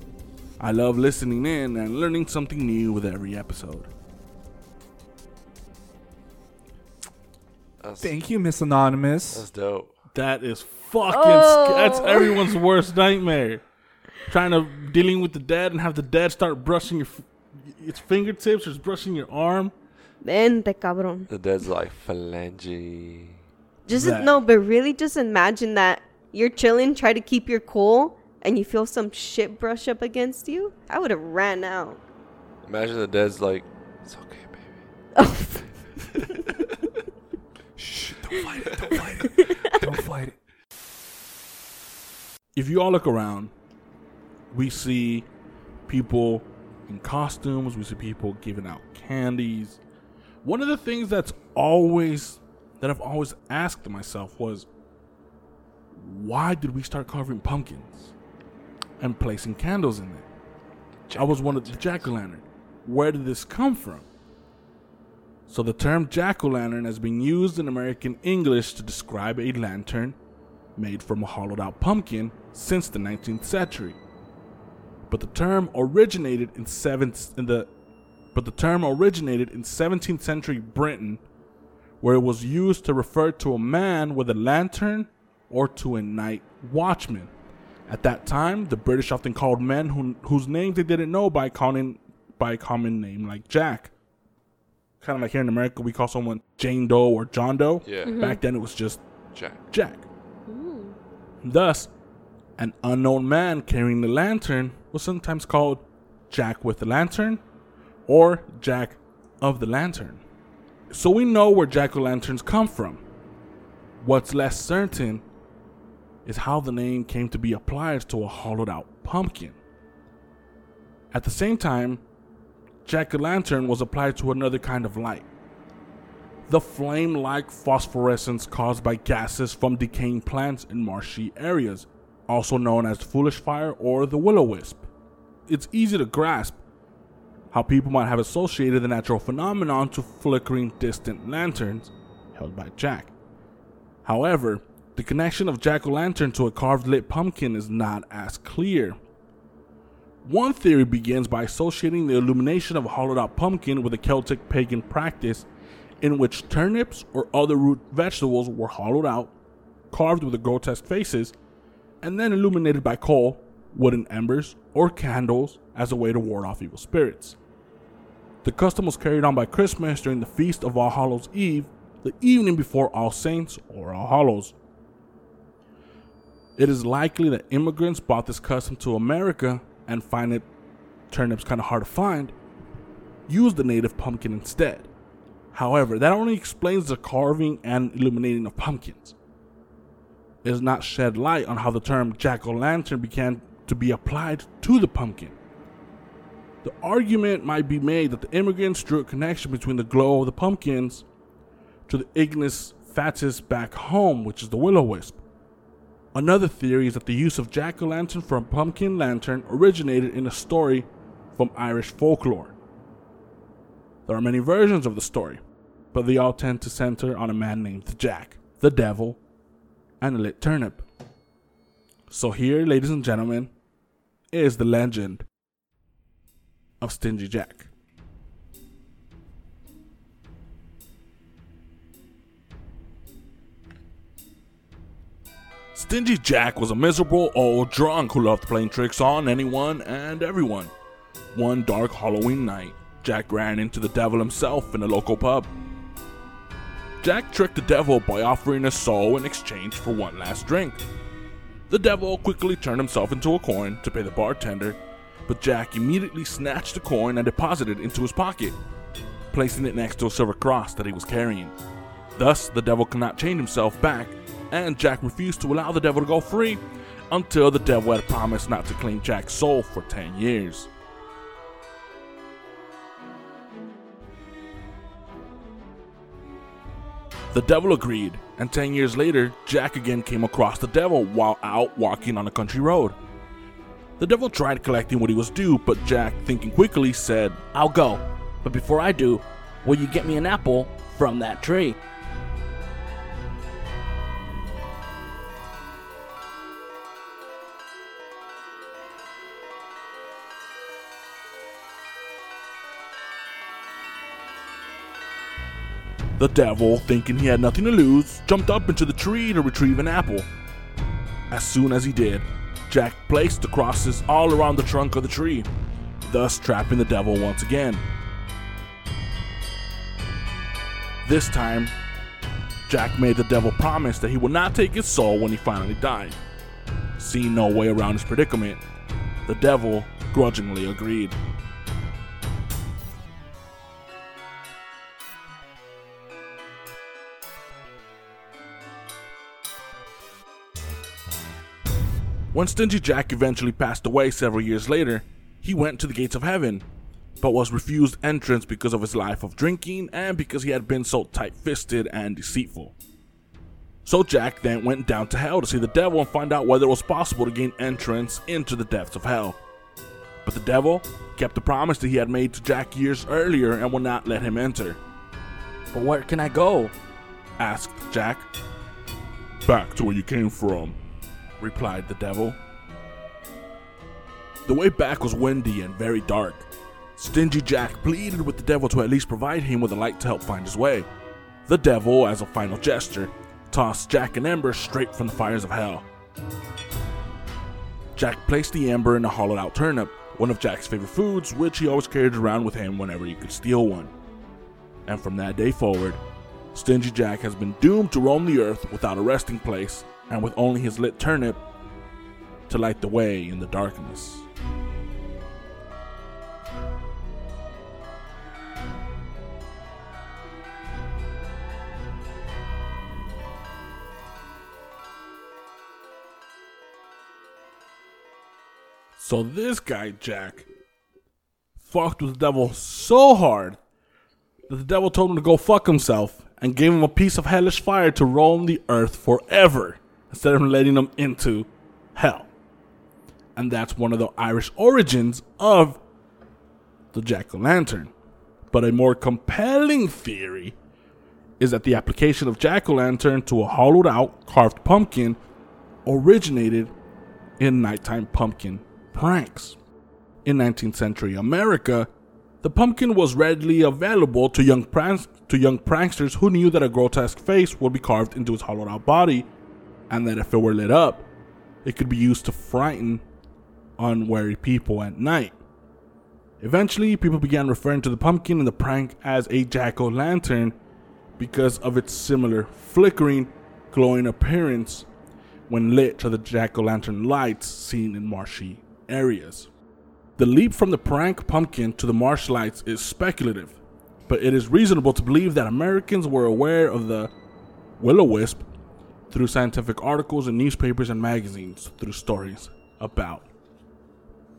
I love listening in and learning something new with every episode. That's, Thank you, Miss Anonymous. that's dope. That is fucking. Oh. sc- that's [laughs] everyone's worst nightmare. Trying to dealing with the dead and have the dead start brushing your f- its fingertips or it's brushing your arm. Vente, cabrón. The dead's like phalange. Just That- no, but really, just imagine that you're chilling, try to keep your cool, and you feel some shit brush up against you. I would have ran out. Imagine the dead's like, it's okay, baby. Oh. [laughs] Shh, don't fight it. Don't fight it. Don't fight it. If you all look around, we see people in costumes. We see people giving out candies. One of the things that's always that I've always asked myself was, why did we start carving pumpkins and placing candles in it? I was one of the jack o' lantern. Where did this come from? So the term jack o' lantern has been used in American English to describe a lantern made from a hollowed out pumpkin since the 19th century. But the term originated in seventh in the but the term originated in 17th century Britain where it was used to refer to a man with a lantern or to a night watchman. At that time, the British often called men who, whose names they didn't know by calling by a common name like Jack. Kind of like here in America, we call someone Jane Doe or John Doe. Yeah, mm-hmm. Back then, it was just Jack. Jack. Thus, an unknown man carrying the lantern was sometimes called Jack with the Lantern or Jack of the Lantern. So we know where jack o' lanterns come from. What's less certain is how the name came to be applied to a hollowed out pumpkin. At the same time, jack o' lantern was applied to another kind of light the flame like phosphorescence caused by gases from decaying plants in marshy areas, also known as foolish fire or the will o wisp. It's easy to grasp how people might have associated the natural phenomenon to flickering distant lanterns held by Jack. However, the connection of jack o' lantern to a carved lit pumpkin is not as clear. One theory begins by associating the illumination of a hollowed out pumpkin with a Celtic pagan practice in which turnips or other root vegetables were hollowed out, carved with grotesque faces, and then illuminated by coal, wooden embers, or candles as a way to ward off evil spirits. The custom was carried on by Christians during the feast of All Hallows Eve, the evening before All Saints or All Hallows. It is likely that immigrants brought this custom to America and finding turnips kind of hard to find, used the native pumpkin instead. However, that only explains the carving and illuminating of pumpkins. It does not shed light on how the term jack o' lantern began to be applied to the pumpkin. The argument might be made that the immigrants drew a connection between the glow of the pumpkins to the ignis fatuus back home, which is the will o wisp. Another theory is that the use of jack o' lantern for a pumpkin lantern originated in a story from Irish folklore. There are many versions of the story, but they all tend to center on a man named Jack, the devil, and a lit turnip. So, here, ladies and gentlemen, is the legend of Stingy Jack. Stingy Jack was a miserable old drunk who loved playing tricks on anyone and everyone. One dark Halloween night, Jack ran into the devil himself in a local pub. Jack tricked the devil by offering his soul in exchange for one last drink. The devil quickly turned himself into a coin to pay the bartender, but Jack immediately snatched the coin and deposited it into his pocket, placing it next to a silver cross that he was carrying. Thus, the devil could not change himself back, and Jack refused to allow the devil to go free until the devil had promised not to claim Jack's soul for 10 years. The devil agreed, and 10 years later, Jack again came across the devil while out walking on a country road. The devil tried collecting what he was due, but Jack, thinking quickly, said, I'll go, but before I do, will you get me an apple from that tree? The devil, thinking he had nothing to lose, jumped up into the tree to retrieve an apple. As soon as he did, Jack placed the crosses all around the trunk of the tree, thus trapping the devil once again. This time, Jack made the devil promise that he would not take his soul when he finally died. Seeing no way around his predicament, the devil grudgingly agreed. When Stingy Jack eventually passed away several years later, he went to the gates of heaven, but was refused entrance because of his life of drinking and because he had been so tight fisted and deceitful. So Jack then went down to hell to see the devil and find out whether it was possible to gain entrance into the depths of hell. But the devil kept the promise that he had made to Jack years earlier and would not let him enter. But where can I go? asked Jack. Back to where you came from, replied the devil. The way back was windy and very dark. Stingy Jack pleaded with the devil to at least provide him with a light to help find his way. The devil, as a final gesture, tossed Jack an ember straight from the fires of hell. Jack placed the ember in a hollowed out turnip, one of Jack's favorite foods, which he always carried around with him whenever he could steal one. And from that day forward, Stingy Jack has been doomed to roam the earth without a resting place and with only his lit turnip to light the way in the darkness. So this guy, Jack, fucked with the devil so hard that the devil told him to go fuck himself and gave him a piece of hellish fire to roam the earth forever instead of letting them into hell. And that's one of the Irish origins of the jack o' lantern. But a more compelling theory is that the application of jack o' lantern to a hollowed out carved pumpkin originated in nighttime pumpkin pranks. In 19th century America, the pumpkin was readily available to young, prank- to young pranksters who knew that a grotesque face would be carved into its hollowed out body, and that if it were lit up, it could be used to frighten unwary people at night. Eventually, people began referring to the pumpkin in the prank as a jack o' lantern because of its similar flickering, glowing appearance when lit to the jack o' lantern lights seen in marshy areas. The leap from the prank pumpkin to the marsh lights is speculative, but it is reasonable to believe that Americans were aware of the will o wisp through scientific articles in newspapers and magazines through stories about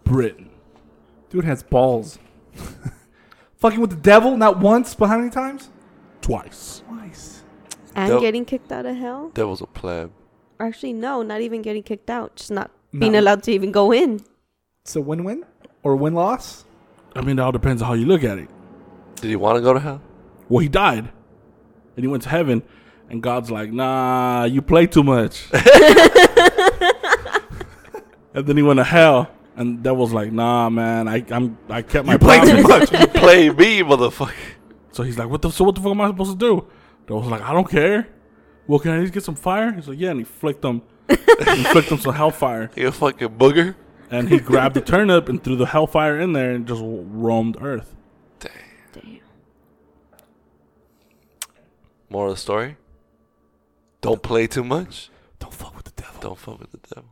Britain. Dude has balls. [laughs] Fucking with the devil, not once, but how many times? Twice. Twice. And Nope. getting kicked out of hell? Devil's a pleb. Actually, no, not even getting kicked out. Just not being allowed to even go in. So win win or win loss? I mean, it all depends on how you look at it. Did he want to go to hell? Well, he died, and he went to heaven, and God's like, "Nah, you play too much." [laughs] and then he went to hell, and Devil's like, "Nah, man, I I'm I kept my play too promise." you [laughs] play me, motherfucker. So he's like, "What the? So what the fuck am I supposed to do?" Devil's like, "I don't care." Well, can I at least get some fire? He's like, "Yeah," and he flicked him, he flicked him some hellfire, [laughs] You a fucking booger. and he grabbed the turnip and threw the hellfire in there and just roamed Earth. Damn. More of the story. Don't play too much. Don't fuck with the devil. Don't fuck with the devil.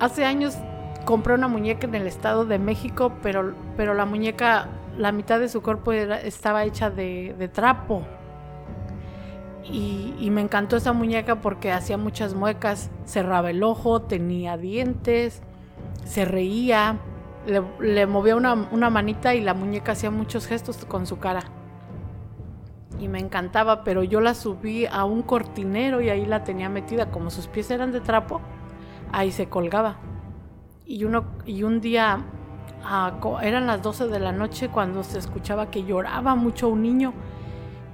Hace años compré una muñeca en el Estado de México, pero, pero la muñeca, la mitad de su cuerpo era- estaba hecha de, de trapo. Y, me encantó esa muñeca porque hacía muchas muecas, cerraba el ojo, tenía dientes, se reía, le, movía una, manita y la muñeca hacía muchos gestos con su cara. Y me encantaba, pero yo la subí a un cortinero y ahí la tenía metida, como sus pies eran de trapo ahí se colgaba. Y, uno, y un día, ah, eran las 12 de la noche cuando se escuchaba que lloraba mucho un niño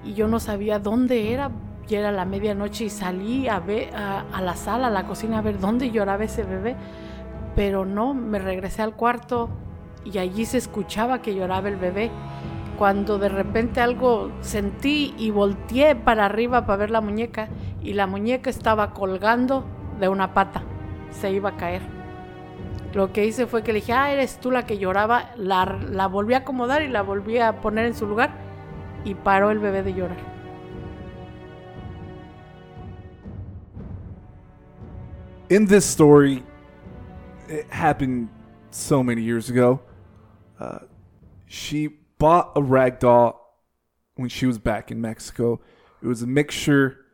y yo no sabía dónde era ya era la medianoche y salí a, ver, a, la sala, a la cocina, a ver dónde lloraba ese bebé. Pero no, me regresé al cuarto y allí se escuchaba que lloraba el bebé. Cuando de repente algo sentí y volteé para arriba para ver la muñeca y la muñeca estaba colgando de una pata, se iba a caer. Lo que hice fue que le dije, ah, eres tú la que lloraba, la, la volví a acomodar y la volví a poner en su lugar y paró el bebé de llorar. In this story, it happened so many years ago. Uh, she bought a rag doll when she was back in Mexico. It was a mixture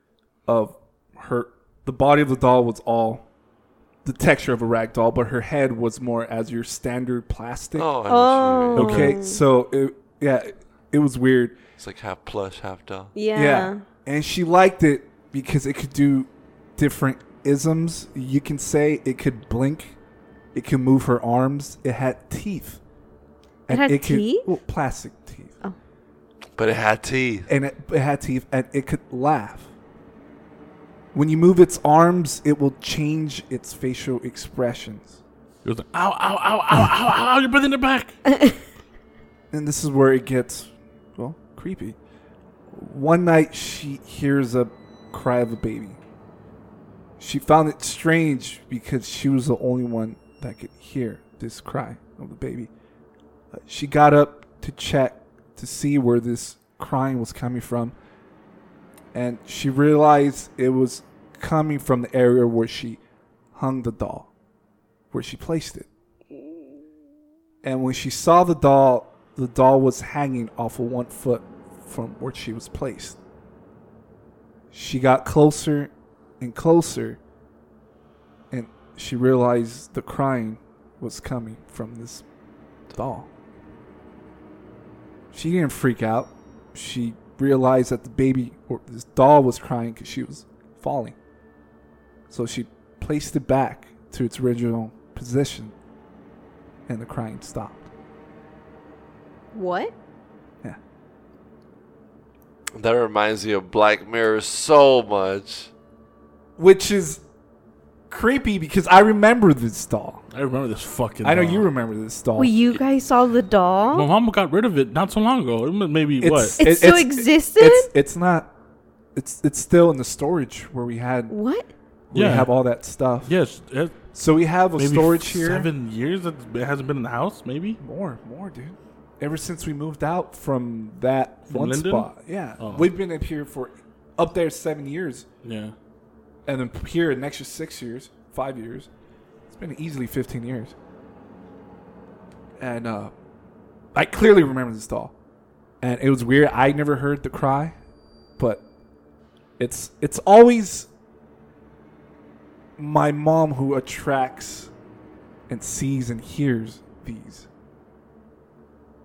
of her. The body of the doll was all the texture of a rag doll, but her head was more as your standard plastic. Oh, I know Oh. what you mean. Okay, so it, yeah, it was weird. It's like half plush, half doll. Yeah. Yeah. And she liked it because it could do different isms. You can say it could blink, it could move her arms. It had teeth. It had could- teeth? well, plastic teeth. Oh. But it had teeth. And it, it had teeth and it could laugh. When you move its arms, it will change its facial expressions. It was like, ow, ow, ow, ow, ow, ow, you're breathing it back. [laughs] And this is where it gets, well, creepy. One night she hears a cry of a baby. She found it strange because she was the only one that could hear this cry of the baby. Uh, she got up to check to see where this crying was coming from, and she realized it was coming from the area where she hung the doll, where she placed it. And when she saw the doll, the doll was hanging off of one foot from where she was placed. She got closer and closer, and she realized the crying was coming from this doll. She didn't freak out. She realized that the baby or this doll was crying because she was falling. So she placed it back to its original position, and the crying stopped. What? Yeah. That reminds me of Black Mirror so much. Which is creepy because I remember this doll. I remember this fucking. I know doll. you remember this doll. Wait, you guys saw the doll. My mom got rid of it not so long ago. It was Maybe what? It still existed? It's, it's not. It's it's still in the storage where we had What? we Yeah. have all that stuff. Yes, it, So we have a maybe storage here. Seven years that it hasn't been in the house. Maybe. More, more, dude. Ever since we moved out from that From one Linden? spot, yeah, Oh. we've been up here for up there seven years, Yeah. And then here an extra six years, five years. It's been easily fifteen years, and uh, I clearly remember this doll, and it was weird. I never heard the cry, but it's it's always my mom who attracts and sees and hears these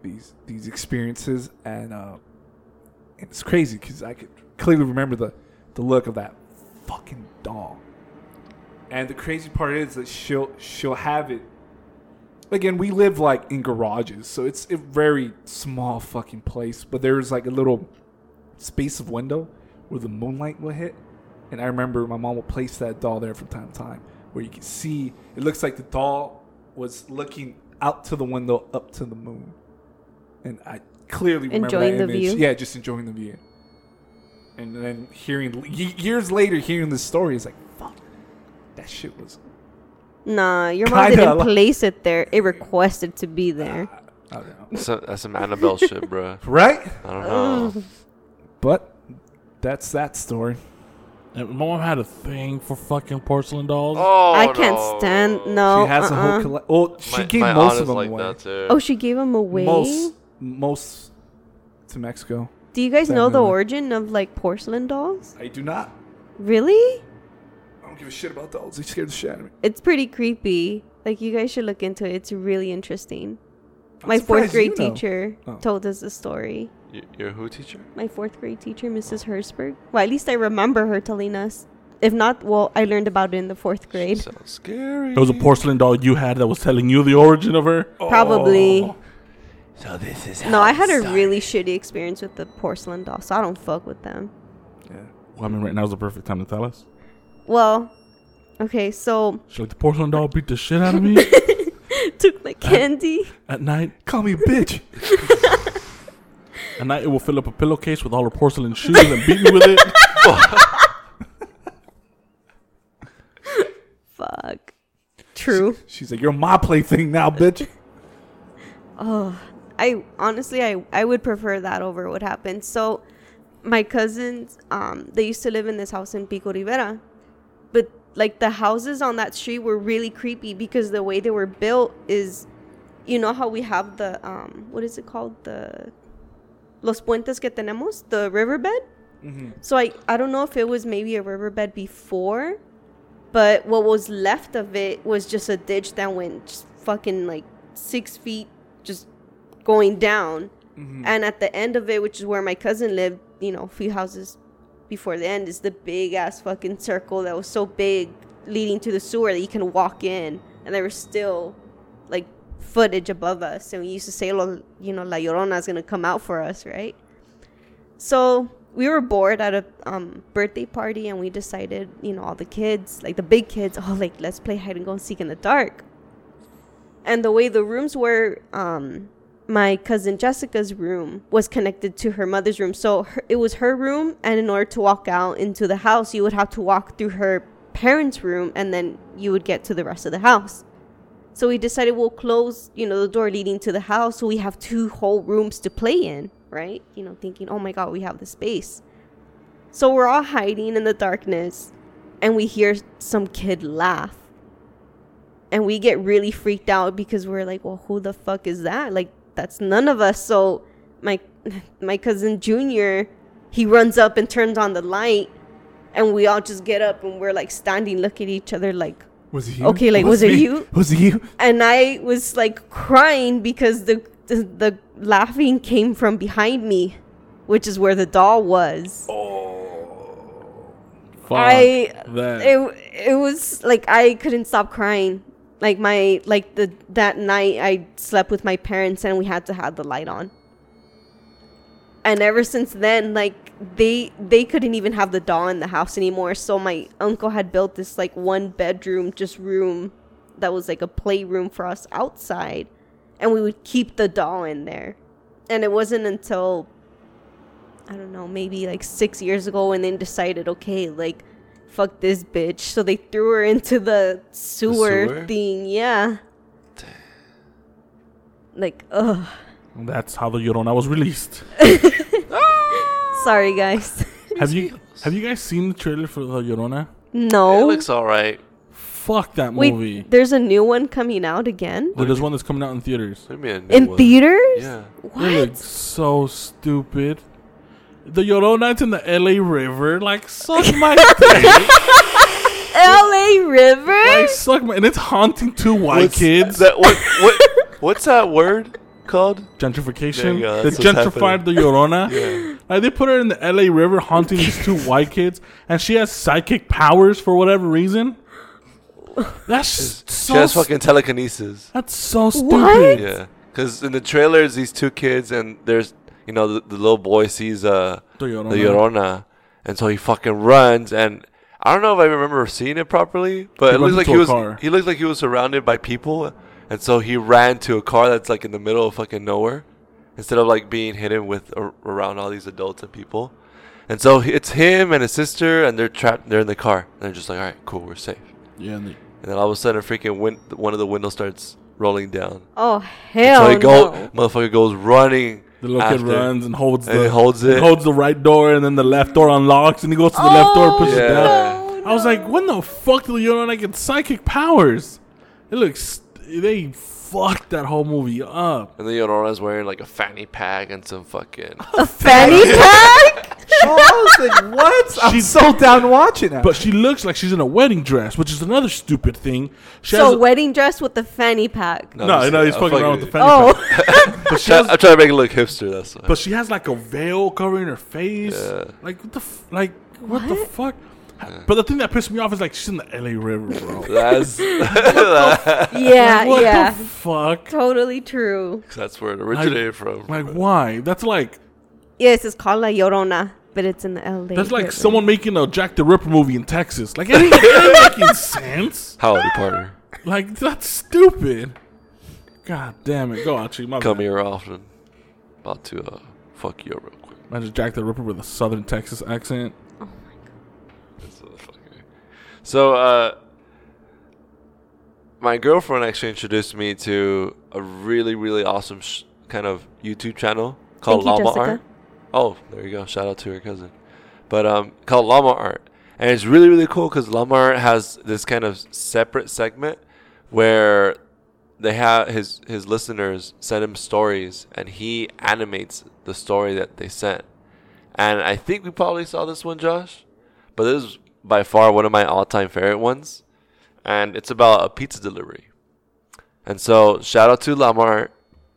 these these experiences and uh it's crazy because I could clearly remember the the look of that fucking doll. And the crazy part is that she'll she'll have it. Again, we live like in garages, so it's a very small fucking place. But there's like a little space of window where the moonlight will hit. And I remember my mom will place that doll there from time to time, where you can see it looks like the doll was looking out to the window up to the moon. And I clearly remember Enjoying that the image. view? Yeah, just enjoying the view. And then hearing y- years later, hearing this story is like, fuck, that shit was. Nah, your mom didn't like- place it there. It requested to be there. I don't know. That's, a, some Annabelle shit, bro. Right? I don't know. But that's that story. And my mom had a thing for fucking porcelain dolls. Oh, I can't no. stand. No. she has a whole uh-uh. collection. Well, she My, gave my most aunt of is them like away. that too. Oh, she gave them away. Most, most to Mexico. Do you guys know the Definitely. origin of like porcelain dolls? I do not. Really? I don't give a shit about dolls. They scared the shit out of me. It's pretty creepy. Like you guys should look into it. It's really interesting. I'm My fourth surprised grade you know. teacher Oh. told us the story. Y- You're who teacher? My fourth grade teacher, Mrs. Hersberg. Well, at least I remember her telling us. If not, well, I learned about it in the fourth grade. Sounds scary. It was a porcelain doll you had that was telling you the origin of her. Probably. Oh. So this is No, I had a really shitty experience with the porcelain doll, so I don't fuck with them. Yeah. Well, I mean, right now is the perfect time to tell us. Well, okay, so She's like, the porcelain doll beat the shit out of me [laughs] took my candy. at night. Call me a bitch. [laughs] At night, it will fill up a pillowcase with all her porcelain shoes and beat me with it. [laughs] Fuck. True. She's like, you're my plaything now, bitch. Oh, I honestly, I I would prefer that over what happened. So, my cousins, um, they used to live in this house in Pico Rivera, but like the houses on that street were really creepy because the way they were built is, you know how we have the um, what is it called the, los puentes que tenemos, the riverbed. So I I don't know if it was maybe a riverbed before, but what was left of it was just a ditch that went fucking like six feet just going down. And at the end of it, which is where my cousin lived, you know, a few houses before the end, is the big ass fucking circle that was so big leading to the sewer that you can walk in. And there was still like footage above us. And we used to say, "Lo- you know, La Llorona is going to come out for us, right? So we were bored at a um, birthday party and we decided, you know, all the kids, like the big kids, oh, like, let's play hide and go and seek in the dark. And the way the rooms were, um, my cousin Jessica's room was connected to her mother's room. So her, it was her room. And in order to walk out into the house, you would have to walk through her parents' room and then you would get to the rest of the house. So we decided we'll close, you know, the door leading to the house so we have two whole rooms to play in, right? You know, thinking, oh my God, we have the space. So we're all hiding in the darkness and we hear some kid laugh. And we get really freaked out because we're like, well, who the fuck is that? Like, that's none of us. So my my cousin Junior, he runs up and turns on the light and we all just get up and we're like standing looking at each other like Was it you? Okay, like, was it you? Was it you? and I was like crying because the, the the laughing came from behind me, which is where the doll was. Oh. Fuck I that. it it was like I couldn't stop crying. Like my like the that night I slept with my parents and we had to have the light on. And ever since then, like they they couldn't even have the doll in the house anymore. So my uncle had built this like one bedroom just room that was like a playroom for us outside, and we would keep the doll in there. And it wasn't until I don't know, maybe like six years ago when they decided, okay, like, fuck this bitch. So they threw her into the sewer, sewer? thing. Yeah. Like, ugh. That's how the Llorona was released. [laughs] Ah! Sorry, guys. [laughs] have you have you guys seen the trailer for the Llorona? no. It looks alright. Fuck that Wait, movie. there's a new one coming out again? There's one that's coming out in theaters. What do you mean a new In one? theaters? Yeah. It looks so stupid. The Llorona's in the LA River. Like, suck my [laughs] dick. LA River? like, suck my. And it's haunting two white What's kids. That, what, what, what's that word called? gentrification. There go, They gentrified the Llorona. [laughs] Yeah. Like, they put her in the LA River haunting these two white kids. And she has psychic powers for whatever reason. That's so. she has st- fucking telekinesis. that's so stupid. What? Yeah. Because in the trailers, these two kids, and there's, you know, the, the little boy sees uh, The Llorona. the Llorona. And so he fucking runs. And I don't know if I remember seeing it properly, but He it looks like he was, car. he looked like he was surrounded by people. And so he ran to a car that's like in the middle of fucking nowhere instead of like being hidden with ar- around all these adults and people. And so it's him and his sister, and they're trapped. They're in the car. And they're just like, all right, cool, we're safe. Yeah, and the, And then all of a sudden, a freaking win- one of the windows starts rolling down. Oh, hell. so hell he go, motherfucker goes running. The little kid runs and holds And the holds it. holds the right door, and then the left door unlocks, and he goes to the left door, and pushes Yeah. it down. Oh, I was like, when the fuck did the Llorona get psychic powers? It looks they fucked that whole movie up. And then Llorona's wearing like a fanny pack and some fucking. A fanny [laughs] pack? Oh, I was like, what? I'm She's- so down watching it. But she looks like she's in a wedding dress, which is another stupid thing. She so has a- wedding dress with the fanny pack. no, I'm no, he's fucking I'm around with the fucking- fanny pack. Oh, [laughs] But she, has, I'm trying to make it look hipster. That's why. but she has like a veil covering her face. Yeah. Like what the f- like what, the fuck? But the thing that pissed me off is like she's in the LA River, bro. [laughs] that's [laughs] [laughs] yeah, Like, what yeah. the fuck? Totally true. that's where it originated from. Like why? That's like Yes, it's called La Llorona. but it's in the LA. That's like River. someone making a Jack the Ripper movie in Texas. Like, it ain't, it ain't making sense. Howdy, partner. Like, that's stupid. God damn it. Go, Archie. My Come bad. here often. About to uh, fuck you up real quick. Imagine Jack the Ripper with a southern Texas accent. So, uh, my girlfriend actually introduced me to a really, really awesome sh- kind of YouTube channel called Thank Llama. Art. Oh, there you go. Shout out to her cousin. But um, called Llama Art, and it's really, really cool because Llama Art has this kind of separate segment where they have his his listeners send him stories, and he animates the story that they sent. And I think we probably saw this one, Josh, but this is by far one of my all-time favorite ones, and it's about a pizza delivery. And so, shout out to Lamar,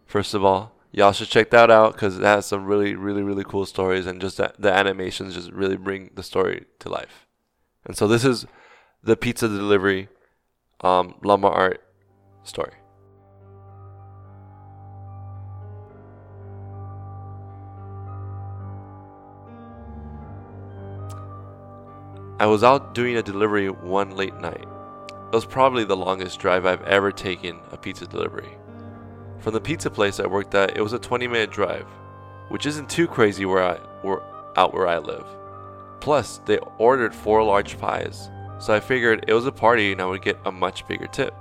first of all. Y'all should check that out because it has some really, really, really cool stories, and just that the animations just really bring the story to life. And so, this is the pizza delivery, um, Llama Art story. I was out doing a delivery one late night. It was probably the longest drive I've ever taken a pizza delivery. From the pizza place I worked at, it was a 20 minute drive, which isn't too crazy where I out where I live. Plus, they ordered four large pies, so I figured it was a party and I would get a much bigger tip.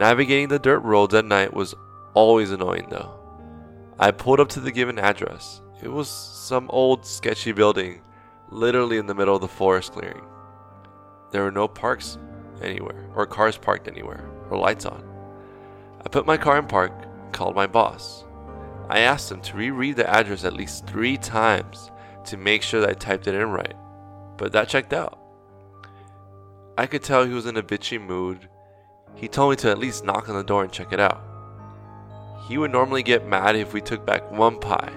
Navigating the dirt roads at night was always annoying though. I pulled up to the given address. It was some old sketchy building literally in the middle of the forest clearing. There were no parks anywhere, or cars parked anywhere, or lights on. I put my car in park, called my boss. I asked him to reread the address at least three times to make sure that I typed it in right, but that checked out. I could tell he was in a bitchy mood. He told me to at least knock on the door and check it out. He would normally get mad if we took back one pie,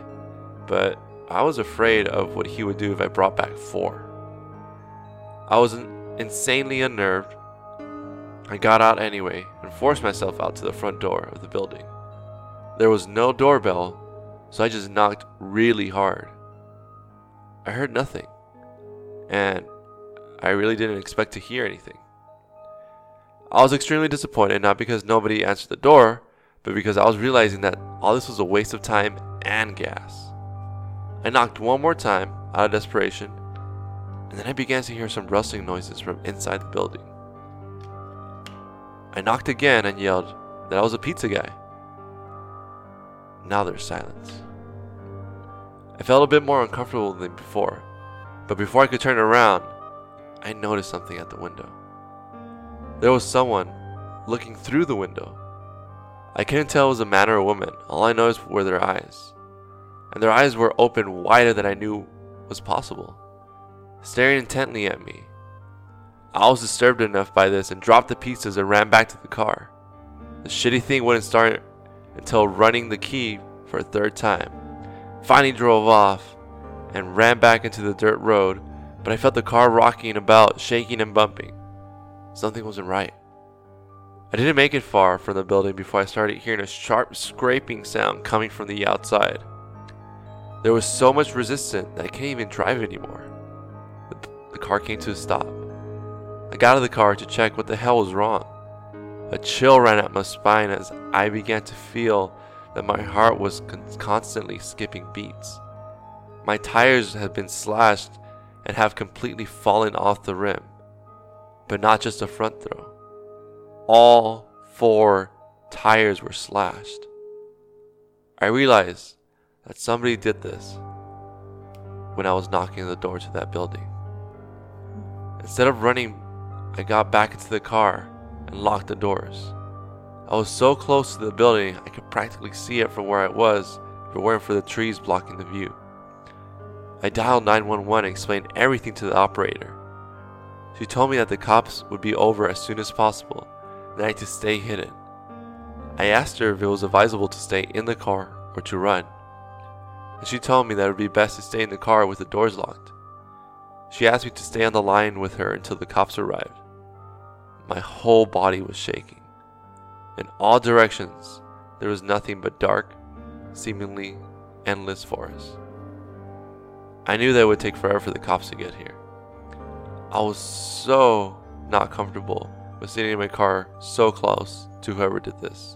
but I was afraid of what he would do if I brought back four. I was insanely unnerved. I got out anyway and forced myself out to the front door of the building. There was no doorbell, so I just knocked really hard. I heard nothing, and I really didn't expect to hear anything. I was extremely disappointed, not because nobody answered the door, but because I was realizing that all this was a waste of time and gas. I knocked one more time out of desperation, and then I began to hear some rustling noises from inside the building. I knocked again and yelled that I was a pizza guy. Now there's silence. I felt a bit more uncomfortable than before, but before I could turn around, I noticed something at the window. There was someone looking through the window. I couldn't tell if it was a man or a woman. All I noticed were their eyes. And their eyes were open wider than I knew was possible, staring intently at me. I was disturbed enough by this and dropped the pieces and ran back to the car. The shitty thing wouldn't start until running the key for a third time. Finally drove off and ran back into the dirt road, but I felt the car rocking about, shaking and bumping. Something wasn't right. I didn't make it far from the building before I started hearing a sharp scraping sound coming from the outside. There was so much resistance that I can't even drive anymore. The, the car came to a stop. I got out of the car to check what the hell was wrong. A chill ran up my spine as I began to feel that my heart was con- constantly skipping beats. My tires had been slashed and have completely fallen off the rim, but not just the front throw. All four tires were slashed. I realized that somebody did this when I was knocking on the door to that building. Instead of running, I got back into the car and locked the doors. I was so close to the building I could practically see it from where I was if it weren't for the trees blocking the view. I dialed 911 and explained everything to the operator. She told me that the cops would be over as soon as possible and I had to stay hidden. I asked her if it was advisable to stay in the car or to run, and she told me that it would be best to stay in the car with the doors locked. She asked me to stay on the line with her until the cops arrived. My whole body was shaking. In all directions, there was nothing but dark, seemingly endless forest. I knew that it would take forever for the cops to get here. I was so not comfortable with sitting in my car so close to whoever did this.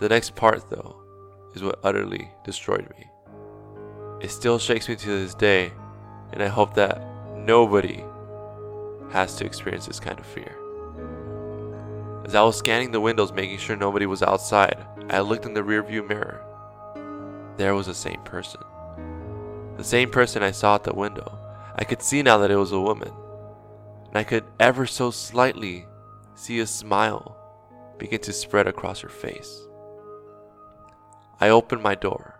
The next part, though, is what utterly destroyed me. It still shakes me to this day, and I hope that nobody has to experience this kind of fear. As I was scanning the windows, making sure nobody was outside, I looked in the rearview mirror. There was the same person. The same person I saw at the window. I could see now that it was a woman. And I could ever so slightly see a smile begin to spread across her face. I opened my door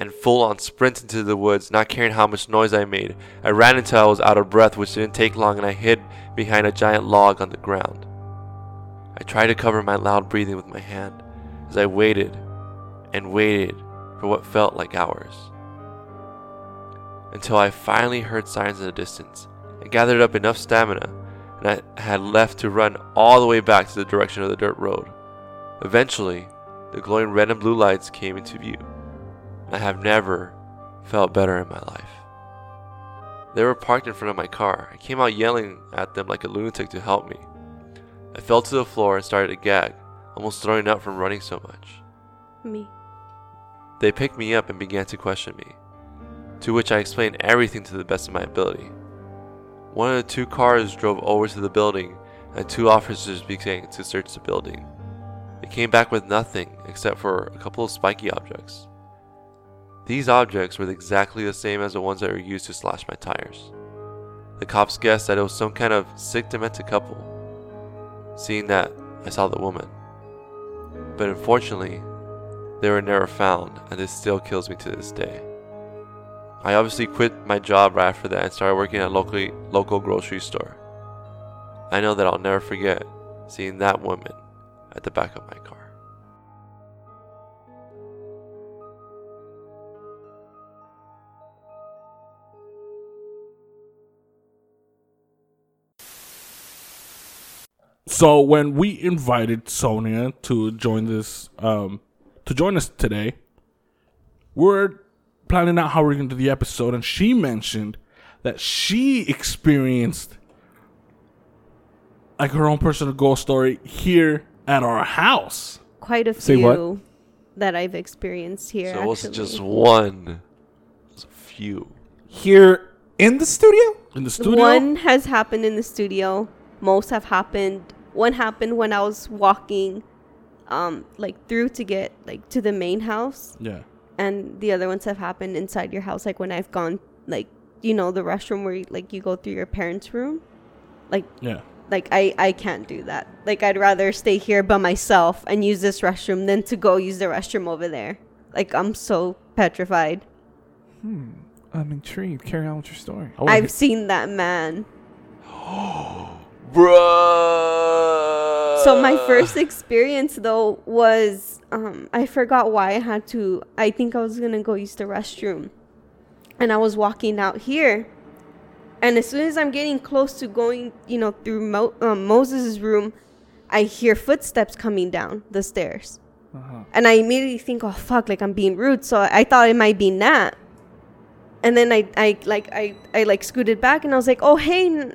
and full on sprint into the woods, not caring how much noise I made. I ran until I was out of breath, which didn't take long, and I hid behind a giant log on the ground. I tried to cover my loud breathing with my hand as I waited and waited for what felt like hours. Until I finally heard signs in the distance and gathered up enough stamina, and I had left to run all the way back to the direction of the dirt road. Eventually, the glowing red and blue lights came into view. I have never felt better in my life. They were parked in front of my car. I came out yelling at them like a lunatic to help me. I fell to the floor and started to gag, almost throwing up from running so much. Me. They picked me up and began to question me, to which I explained everything to the best of my ability. One of the two cars drove over to the building, and two officers began to search the building. They came back with nothing except for a couple of spiky objects. These objects were exactly the same as the ones that were used to slash my tires. The cops guessed that it was some kind of sick demented couple, seeing that I saw the woman. But unfortunately, they were never found, and this still kills me to this day. I obviously quit my job right after that and started working at a locally, local grocery store. I know that I'll never forget seeing that woman at the back of my car. So when we invited Sonia to join this, um, to join us today, we're planning out how we're going to do the episode, and she mentioned that she experienced like her own personal ghost story here at our house. Quite a Say few what? that I've experienced here. so it wasn't just one, it was a few. Here in the studio? In the studio, One has happened in the studio. Most have happened. One happened when I was walking, um, like through to get like to the main house, yeah, and the other ones have happened inside your house. Like when I've gone, like you know, the restroom where you, like you go through your parents' room. Like yeah. like I I can't do that. Like I'd rather stay here by myself and use this restroom than to go use the restroom over there. Like I'm so petrified. Hmm. I'm intrigued. Carry on with your story. I wanna I've hear- seen that man. [gasps] [gasps] [gasps] Bruh. So my first experience though was um I forgot why I had to I think I was going to go use the restroom. And I was walking out here. And as soon as I'm getting close to going, you know, through Mo- um, Moises' room, I hear footsteps coming down the stairs. And I immediately think, "Oh fuck, like I'm being rude." So I thought it might be Nat. And then I I like I I like scooted back and I was like, "Oh, hey."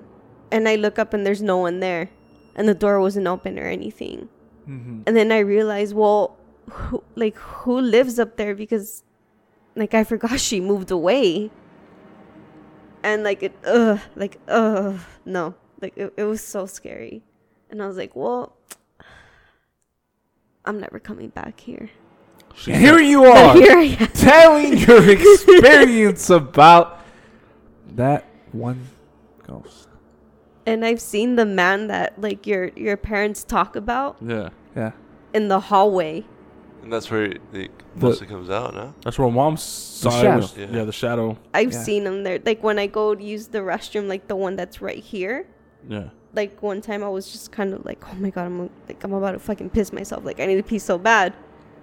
N-" And I look up and there's no one there. And the door wasn't open or anything. Mm-hmm. And then I realized, well, who, like who lives up there because like I forgot [laughs] she moved away. And like it ugh, like ugh, no. Like it, it was so scary. And I was like, well, I'm never coming back here. Here you are, Here [laughs] telling your [laughs] experience about that one ghost. And I've seen the man that like your your parents talk about yeah, Yeah. in the hallway. And that's where it The- mostly comes out, no? that's where mom's saw it. shadow. Was, yeah. Yeah. the shadow. I've Yeah. seen him there. Like when I go to use the restroom, like the one that's right here. Yeah, Like one time, I was just kind of like, "Oh my god, I'm like I'm about to fucking piss myself. Like I need to pee so bad."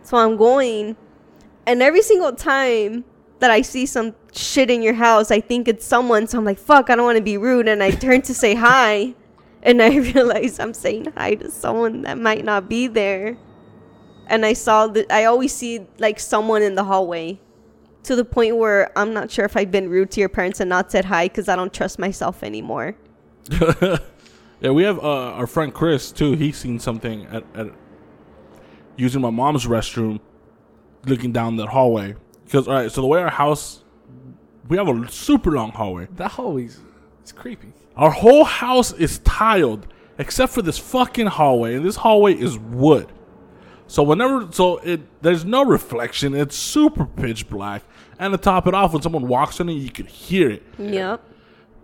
So I'm going, and every single time that I see some shit in your house, I think it's someone. So I'm like, "Fuck, I don't want to be rude," and I turn to say hi, and I [laughs] realize I'm saying hi to someone that might not be there. And I saw that I always see like someone in the hallway to the point where I'm not sure if I've been rude to your parents and not said hi because I don't trust myself anymore. [laughs] yeah, we have uh, our friend Chris too. He's seen something at, at using my mom's restroom, looking down that hallway. Because all right, so the way our house, we have a super long hallway. That hallway's it's creepy. Our whole house is tiled except for this fucking hallway, and this hallway is wood. So whenever, so it there's no reflection. It's super pitch black, and to top it off, when someone walks in it, you can hear it. Yep.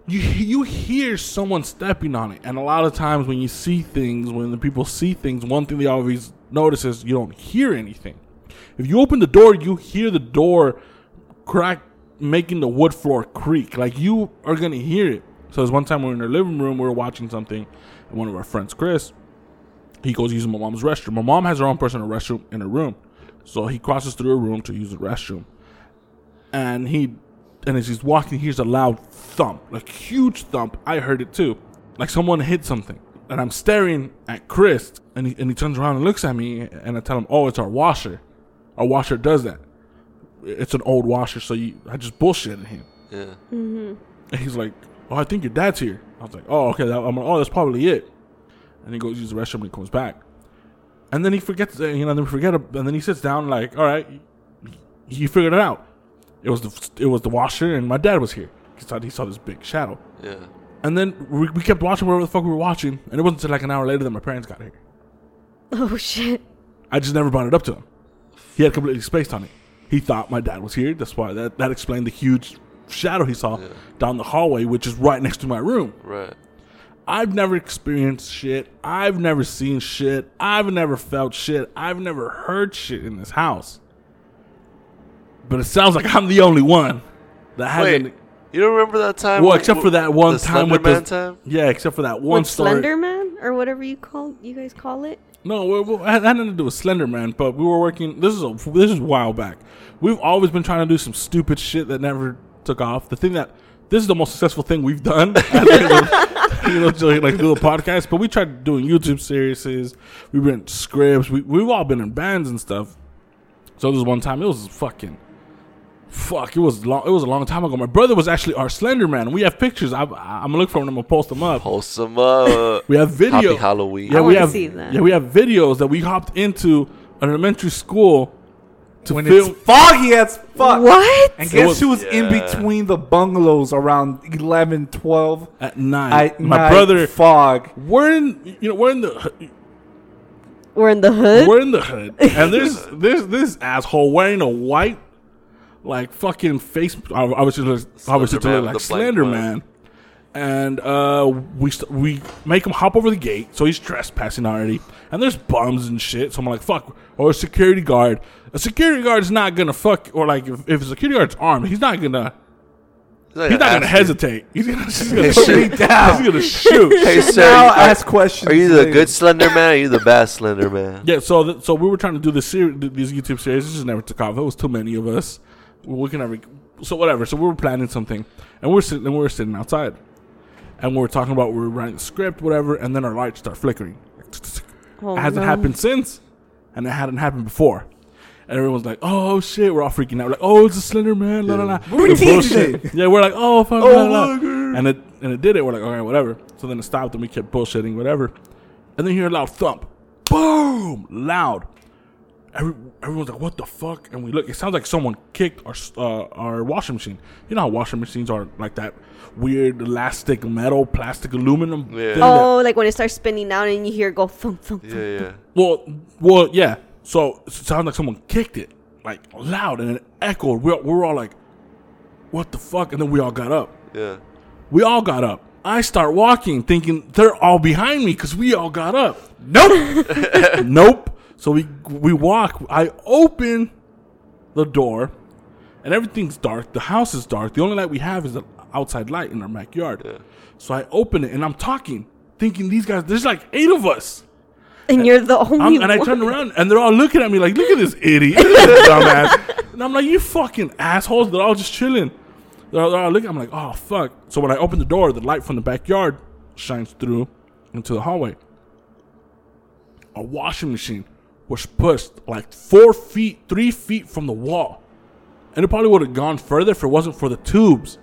You you hear someone stepping on it, and a lot of times when you see things, when the people see things, one thing they always notice is you don't hear anything. If you open the door, you hear the door crack, making the wood floor creak. Like you are gonna hear it. So there's one time we are in our living room, we were watching something, and one of our friends, Chris, he goes using my mom's restroom. My mom has her own personal restroom in her room, so he crosses through her room to use the restroom, and he, and as he's walking, he hears a loud thump, like huge thump. I heard it too, like someone hit something. And I'm staring at Chris, and he, and he turns around and looks at me, and I tell him, "Oh, it's our washer. Our washer does that. It's an old washer, so you." I just bullshitted him. Yeah. Mm-hmm. And he's like, "Oh, I think your dad's here." I was like, "Oh, okay." That, I'm like, "Oh, that's probably it." And he goes use the restroom and he comes back, and then he forgets, uh, you know, then we forget, and then he sits down like, "All right, he figured it out. It was the it was the washer, and my dad was here. He saw he saw this big shadow, Yeah. and then we, we kept watching whatever the fuck we were watching, and it wasn't until like an hour later that my parents got here. Oh shit. I just never brought it up to him. He had completely spaced on it. He thought my dad was here. That's why that that explained the huge shadow he saw Yeah. down the hallway, which is right next to my room. Right. I've never experienced shit. I've never seen shit. I've never felt shit. I've never heard shit in this house. But it sounds like I'm the only one that hasn't. Wait, you don't remember that time? well, when- except for that one the time Slender with Man the time. yeah, except for that one With story. Slender Man or whatever you call you guys call it. No, we, we, it had nothing to do with Slender Man, but we were working. This is a this is a while back. We've always been trying to do some stupid shit that never took off. The thing that this is the most successful thing we've done. [laughs] you know, to, like do a podcast. But we tried doing YouTube series. We've been scripts. We we've all been in bands and stuff. So this one time it was fucking. Fuck! It was long. It was a long time ago. My brother was actually our Slender Man. We have pictures. I, I'm gonna look for them. I'm gonna post them up. Post them up. We have video. Happy Halloween. Yeah, I we have. see. Yeah, we have videos that we hopped into an elementary school to when film. it's foggy as fuck. What? And guess was- who was in between the bungalows around 11, 12? at night. At My night, brother, fog. we're in. You know, we're in the We're in the hood. we're in the hood, and there's this this asshole wearing a white, like fucking face. I obviously, looks- obviously to Man look like with the blank Slender. Man. And uh, we st- we make him hop over the gate, so he's trespassing already. And there's bums and shit. So I'm like, fuck. Or a security guard. A security guard is not gonna fuck. Or like, if, if a security guard's armed, he's not gonna. He's not gonna hesitate. He's gonna, he's gonna, Hey, put me down. He's gonna [laughs] shoot. Hey, sir. now are, ask questions. are you the later. good Slender Man? Or are you the bad Slender Man? Yeah, so th- so we were trying to do this series, these YouTube series. This just never took off. It was too many of us. We can never. So whatever. So we were planning something, and we're sitting, and we were sitting outside, and we're talking about we were writing the script, whatever, and then our lights start flickering. Oh, it hasn't no. happened since, and it hadn't happened before. And everyone's like, "Oh shit!" We're all freaking out. We're like, "Oh, it's a Slender Man!" La la la. What are we We're bullshit. Yeah, we're like, "Oh fuck!" Oh, la, la, la." And it and it did it. We're like, "Okay, whatever." So then it stopped, and we kept bullshitting, whatever. And then you hear a loud thump, boom, loud. Every, everyone's like, "What the fuck?" And we look. It sounds like someone kicked our uh, our washing machine. You know how washing machines are like that weird elastic metal, plastic, aluminum. Yeah. thing that- Oh, like when it starts spinning out and you hear it go thump thump. Yeah, yeah. well, well, yeah. So it sounds like someone kicked it, like loud, and it echoed. We, we were all like, "What the fuck?" And then we all got up. Yeah. We all got up. I start walking, thinking they're all behind me because we all got up. Nope, [laughs] nope. So we we walk. I open the door, and everything's dark. The house is dark. The only light we have is the outside light in our backyard. Yeah. So I open it, and I'm talking, thinking these guys. There's like eight of us. And you're the only I'm, and I turn around and they're all looking at me like, look at this idiot, look at this dumbass. [laughs] And I'm like, you fucking assholes. They're all just chilling. They're, they're all looking. I'm like, oh fuck. So when I open the door, the light from the backyard shines through into the hallway. A washing machine was pushed like four feet, three feet from the wall. and it probably would have gone further if it wasn't for the tubes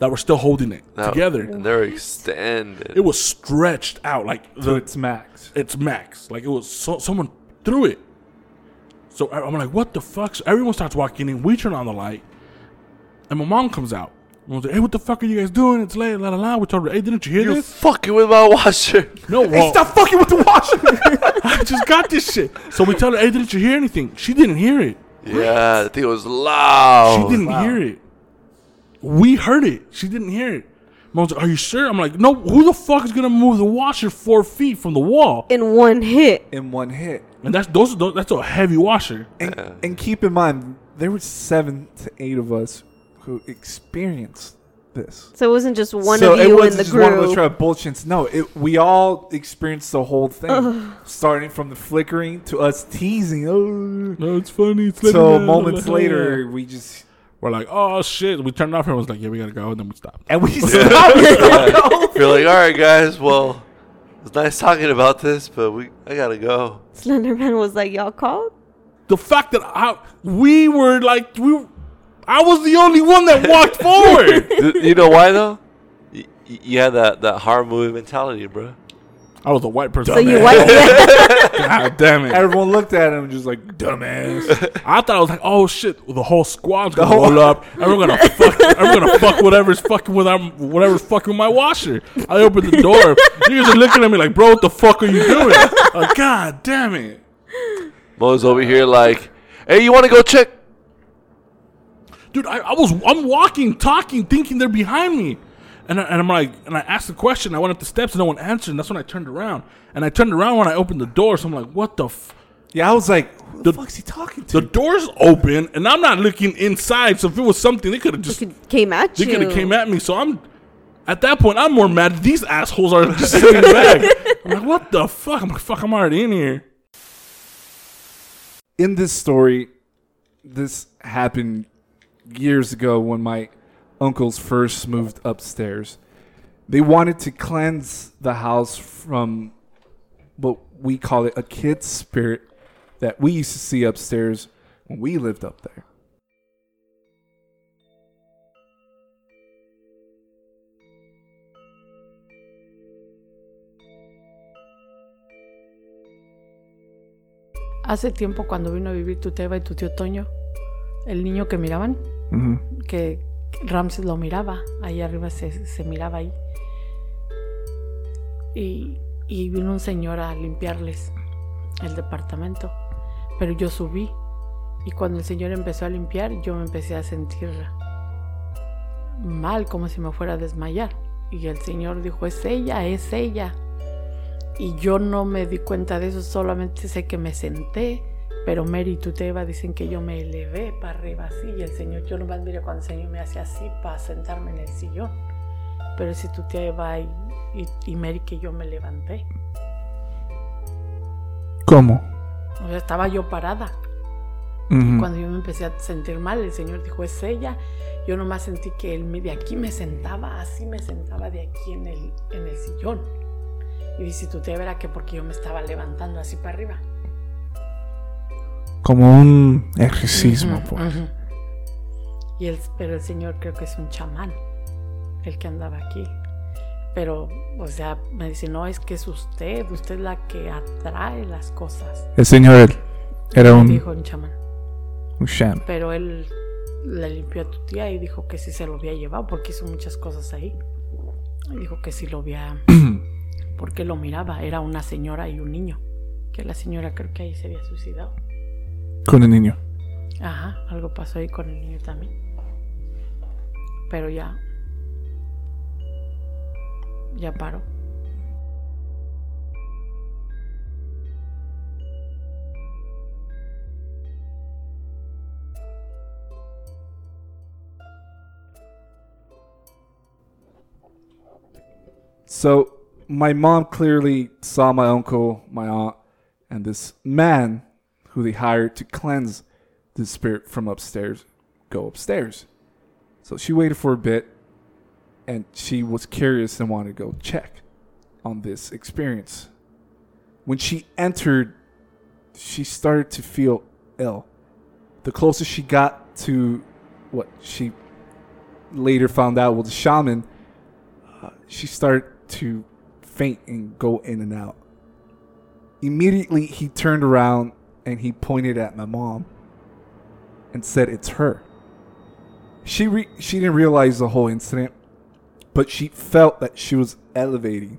that were still holding it Now- together. And they're extended. It was stretched out like To its max. its max. Like it was so, someone threw it. So I- I'm like, what the fuck? So everyone starts walking in. We turn on the light, and my mom comes out. And I was like, hey, what the fuck are you guys doing? It's late, la la la. We told her, hey, didn't you hear You're this? fucking with my washer. No, well, Stop fucking with the washer. [laughs] I just got this shit. So we tell her, hey, didn't you hear anything? She didn't hear it. Yeah, the thing was loud. She didn't hear it. We heard it. She didn't hear it. Mom's like, are you sure? I'm like, no, who the fuck is gonna move the washer four feet from the wall? In one hit. in one hit. And that's those, those that's a heavy washer. And, and keep in mind, there were seven to eight of us who experienced this. So it wasn't just one so of you in wasn't the just one of us group. trying to bullshit. No, it, we all experienced the whole thing, starting from the flickering to us teasing. Oh. No, it's funny. It's late So now, moments la, la, la. later, we just we're like, oh shit. We turned off. and was like, yeah, we gotta go. And then we stopped. and we [laughs] stopped. [laughs] You're like, all right, guys. Well, it's nice talking about this, but we I gotta go. Slenderman was like, y'all called? The fact that I, we were like, we, I was the only one that walked [laughs] forward. You know why though? Y- y- You had that that horror movie mentality, bro. I was a white person. So you white? Yeah. [laughs] God damn it. Everyone looked at him just like dumbass. [laughs] I thought I was like, oh shit, the whole squad's gonna whole- roll up, and we're gonna fuck, and we're gonna fuck whatever's fucking with our, whatever's fucking with my washer. I opened the door. Niggas are looking at me like, bro, what the fuck are you doing? Like, God damn it, Mo's over here like, hey, you want to go check? Dude. I, I was, I'm walking, talking, thinking they're behind me, and I, and I'm like, and I asked the question. I went up the steps, and no one answered. And that's when I turned around, and I turned around when I opened the door. So I'm like, what the. F-? Yeah, I was like, who the, The- fuck's he talking to? The door's open, and I'm not looking inside. So if it was something, they could have just Could- Came at They you. They could have came at me, so I'm at that point I'm more mad. These assholes are just sitting [laughs] back. I'm like, what the fuck? I'm like, fuck, I'm already in here. in this story, this happened years ago when my uncles first moved upstairs. They wanted to cleanse the house from what we call it a kid's spirit that we used to see upstairs when we lived up there. Hace tiempo cuando vino a vivir tu Teba y tu tío Toño, el niño que miraban, que Ramses lo miraba, ahí arriba se, miraba ahí. Y vino un señor a limpiarles el departamento. Pero yo subí y cuando el señor empezó a limpiar yo me empecé a sentir mal, como si me fuera a desmayar. Y el señor dijo, es ella, es ella. Y yo no me di cuenta de eso, solamente sé que me senté, pero Mary y Tuteba dicen que yo me elevé para arriba así, y el Señor, yo nomás miré cuando el Señor me hacía así para sentarme en el sillón. Pero si Tuteba y, y, y Mary que yo me levanté. ¿Cómo? O sea, estaba yo parada. Cuando yo me empecé a sentir mal, el Señor dijo, es ella. Yo nomás sentí que él me- de aquí me sentaba, así me sentaba de aquí en el, en el sillón. Y dice, tú te verás que porque yo me estaba levantando así para arriba. Como un ejercicio, Ujú, pues. ujú. Y el, pero el Señor creo que es un chamán, el que andaba aquí. Pero, o sea, me dice, no, es que es usted, usted es la que atrae las cosas. El señor él era un, dijo un chamán. un sham. Pero él le limpió a tu tía y dijo que sí se lo había llevado porque hizo muchas cosas ahí. Y dijo que sí lo había. [clears throat] porque lo miraba. Era una señora y un niño. Que la señora creo que ahí se había suicidado. Con el niño. Ajá, algo pasó ahí con el niño también. Pero ya. Ya paró. So my mom clearly saw my uncle, my aunt, and this man who they hired to cleanse the spirit from upstairs go upstairs. So she waited for a bit and she was curious and wanted to go check on this experience. When she entered, she started to feel ill. The closer she got to what she later found out was the shaman, uh, she started to faint and go in and out. Immediately, he turned around and he pointed at my mom and said, "It's her." She re- she didn't realize the whole incident, but she felt that she was elevating.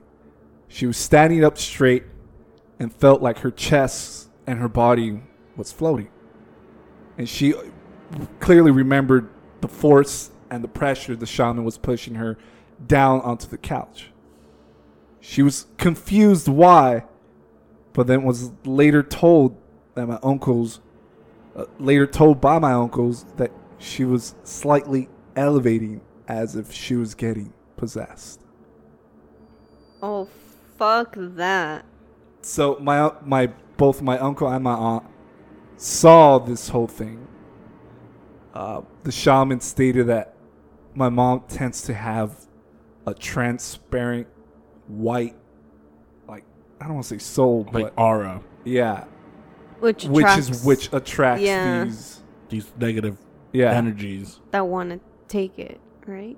She was standing up straight and felt like her chest and her body was floating. And she clearly remembered the force and the pressure the shaman was pushing her down onto the couch. She was confused why, but then was later told that my uncles, uh, later told by my uncles that she was slightly elevating as if she was getting possessed. Oh, fuck that. So my my both my uncle and my aunt saw this whole thing. Uh, the shaman stated that my mom tends to have a transparent white, like I don't want to say soul, Like but aura, yeah, Which which attracts is which attracts Yeah. these. these negative Yeah, energies. that want to take it, right?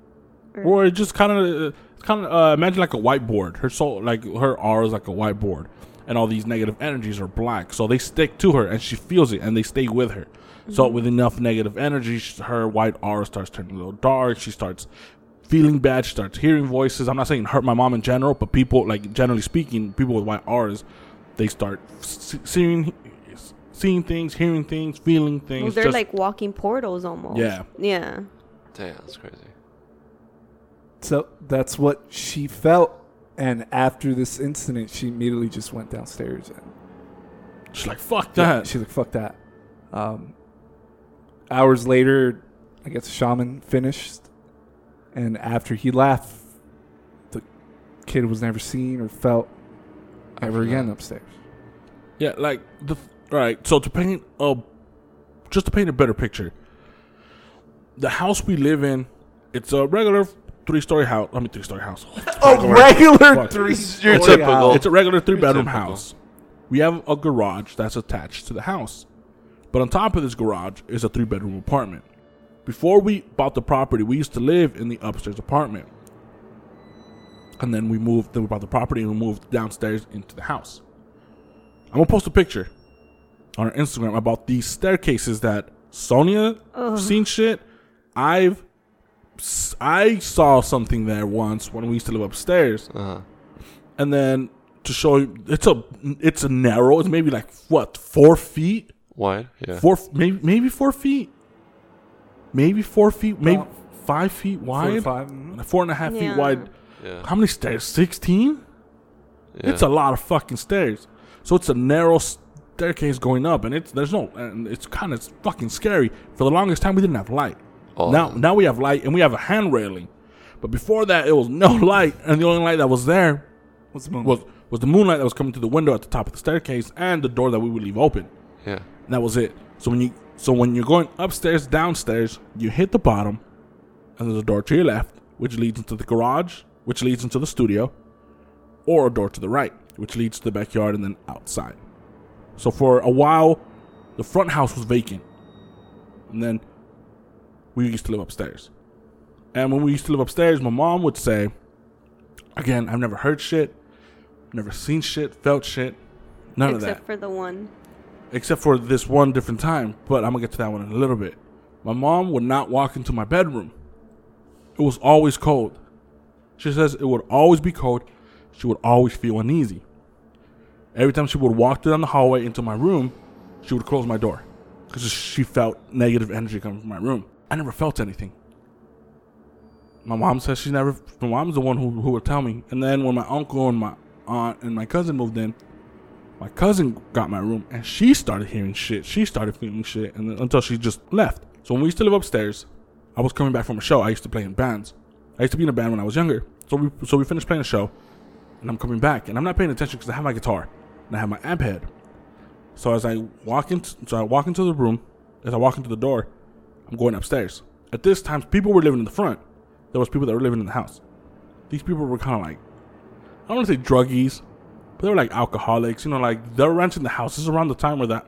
Or- Or it just kind of, it's kind of uh, imagine like a whiteboard. Her soul, like her aura, is like a whiteboard, and all these negative energies are black. So they stick to her, and she feels it, and they stay with her. So with enough negative energy, sh- her white aura starts turning a little dark. She starts feeling bad. She starts hearing voices. I'm not saying hurt my mom in general, but people, like generally speaking, people with white auras, they start s- seeing, seeing things, hearing things, feeling Well, things. they're just- like walking portals almost. Yeah. Yeah. Damn, that's crazy. so that's what she felt. And after this incident, she immediately just went downstairs and she's like, "Fuck Yeah, that." she's like, fuck that. Um, hours later, I guess the shaman finished. And after he left, the kid was never seen or felt ever again that. upstairs. Yeah, like the right. So to paint a, just to paint a better picture, the house we live in, it's a regular three-story house. I mean, three-story house. [laughs] a regular three story house. It's a regular three-bedroom house. We have a garage that's attached to the house, but on top of this garage is a three-bedroom apartment. Before we bought the property, we used to live in the upstairs apartment, and then we moved. Then we bought the property and we moved downstairs into the house. I'm gonna post a picture on our Instagram about these staircases that Sonia seen shit. I've I saw something there once when we used to live upstairs, Uh huh. and then to show you, it's a it's a narrow. It's maybe like what four feet, Wide? Yeah. four maybe maybe four feet, maybe four feet, maybe About five feet Four, wide, five, mhm. four and a half Yeah. feet wide. Yeah. How many stairs? Sixteen. yeah. It's a lot of fucking stairs. So it's a narrow staircase going up, and it's there's no, and it's kind of fucking scary. For the longest time, we didn't have light. Oh, now now we have light, and we have a hand railing. But before that, it was no [laughs] light, and the only light that was there What's the moon? was was the moonlight that was coming through the window at the top of the staircase and the door that we would leave open. Yeah. And that was it. So when you so when you're going upstairs, downstairs, you hit the bottom, and there's a door to your left, which leads into the garage, which leads into the studio, or a door to the right, which leads to the backyard and then outside. So for a while, the front house was vacant, and then we used to live upstairs. And when we used to live upstairs, my mom would say, again, I've never heard shit, never seen shit, felt shit, none of that Except for the one. except for this one different time. But I'm gonna get to that one in a little bit. My mom would not walk into my bedroom. It was always cold. She says it would always be cold. She would always feel uneasy. Every time she would walk down the hallway into my room, she would close my door because she felt negative energy coming from my room. I never felt anything. My mom says she never. My mom's the one who, who would tell me. And then when my uncle and my aunt and my cousin moved in, my cousin got my room and she started hearing shit. She started feeling shit and then, until she just left. So when we used to live upstairs, I was coming back from a show. I used to play in bands. I used to be in a band when I was younger. So we so we finished playing a show, and I'm coming back and I'm not paying attention because I have my guitar and I have my amp head. So as I walk into so I walk into the room, as I walk into the door, I'm going upstairs. At this time, people were living in the front. There was people that were living in the house. These people were kind of like I don't want to say druggies, but they were like alcoholics. You know, like they're renting the house. This is around the time where that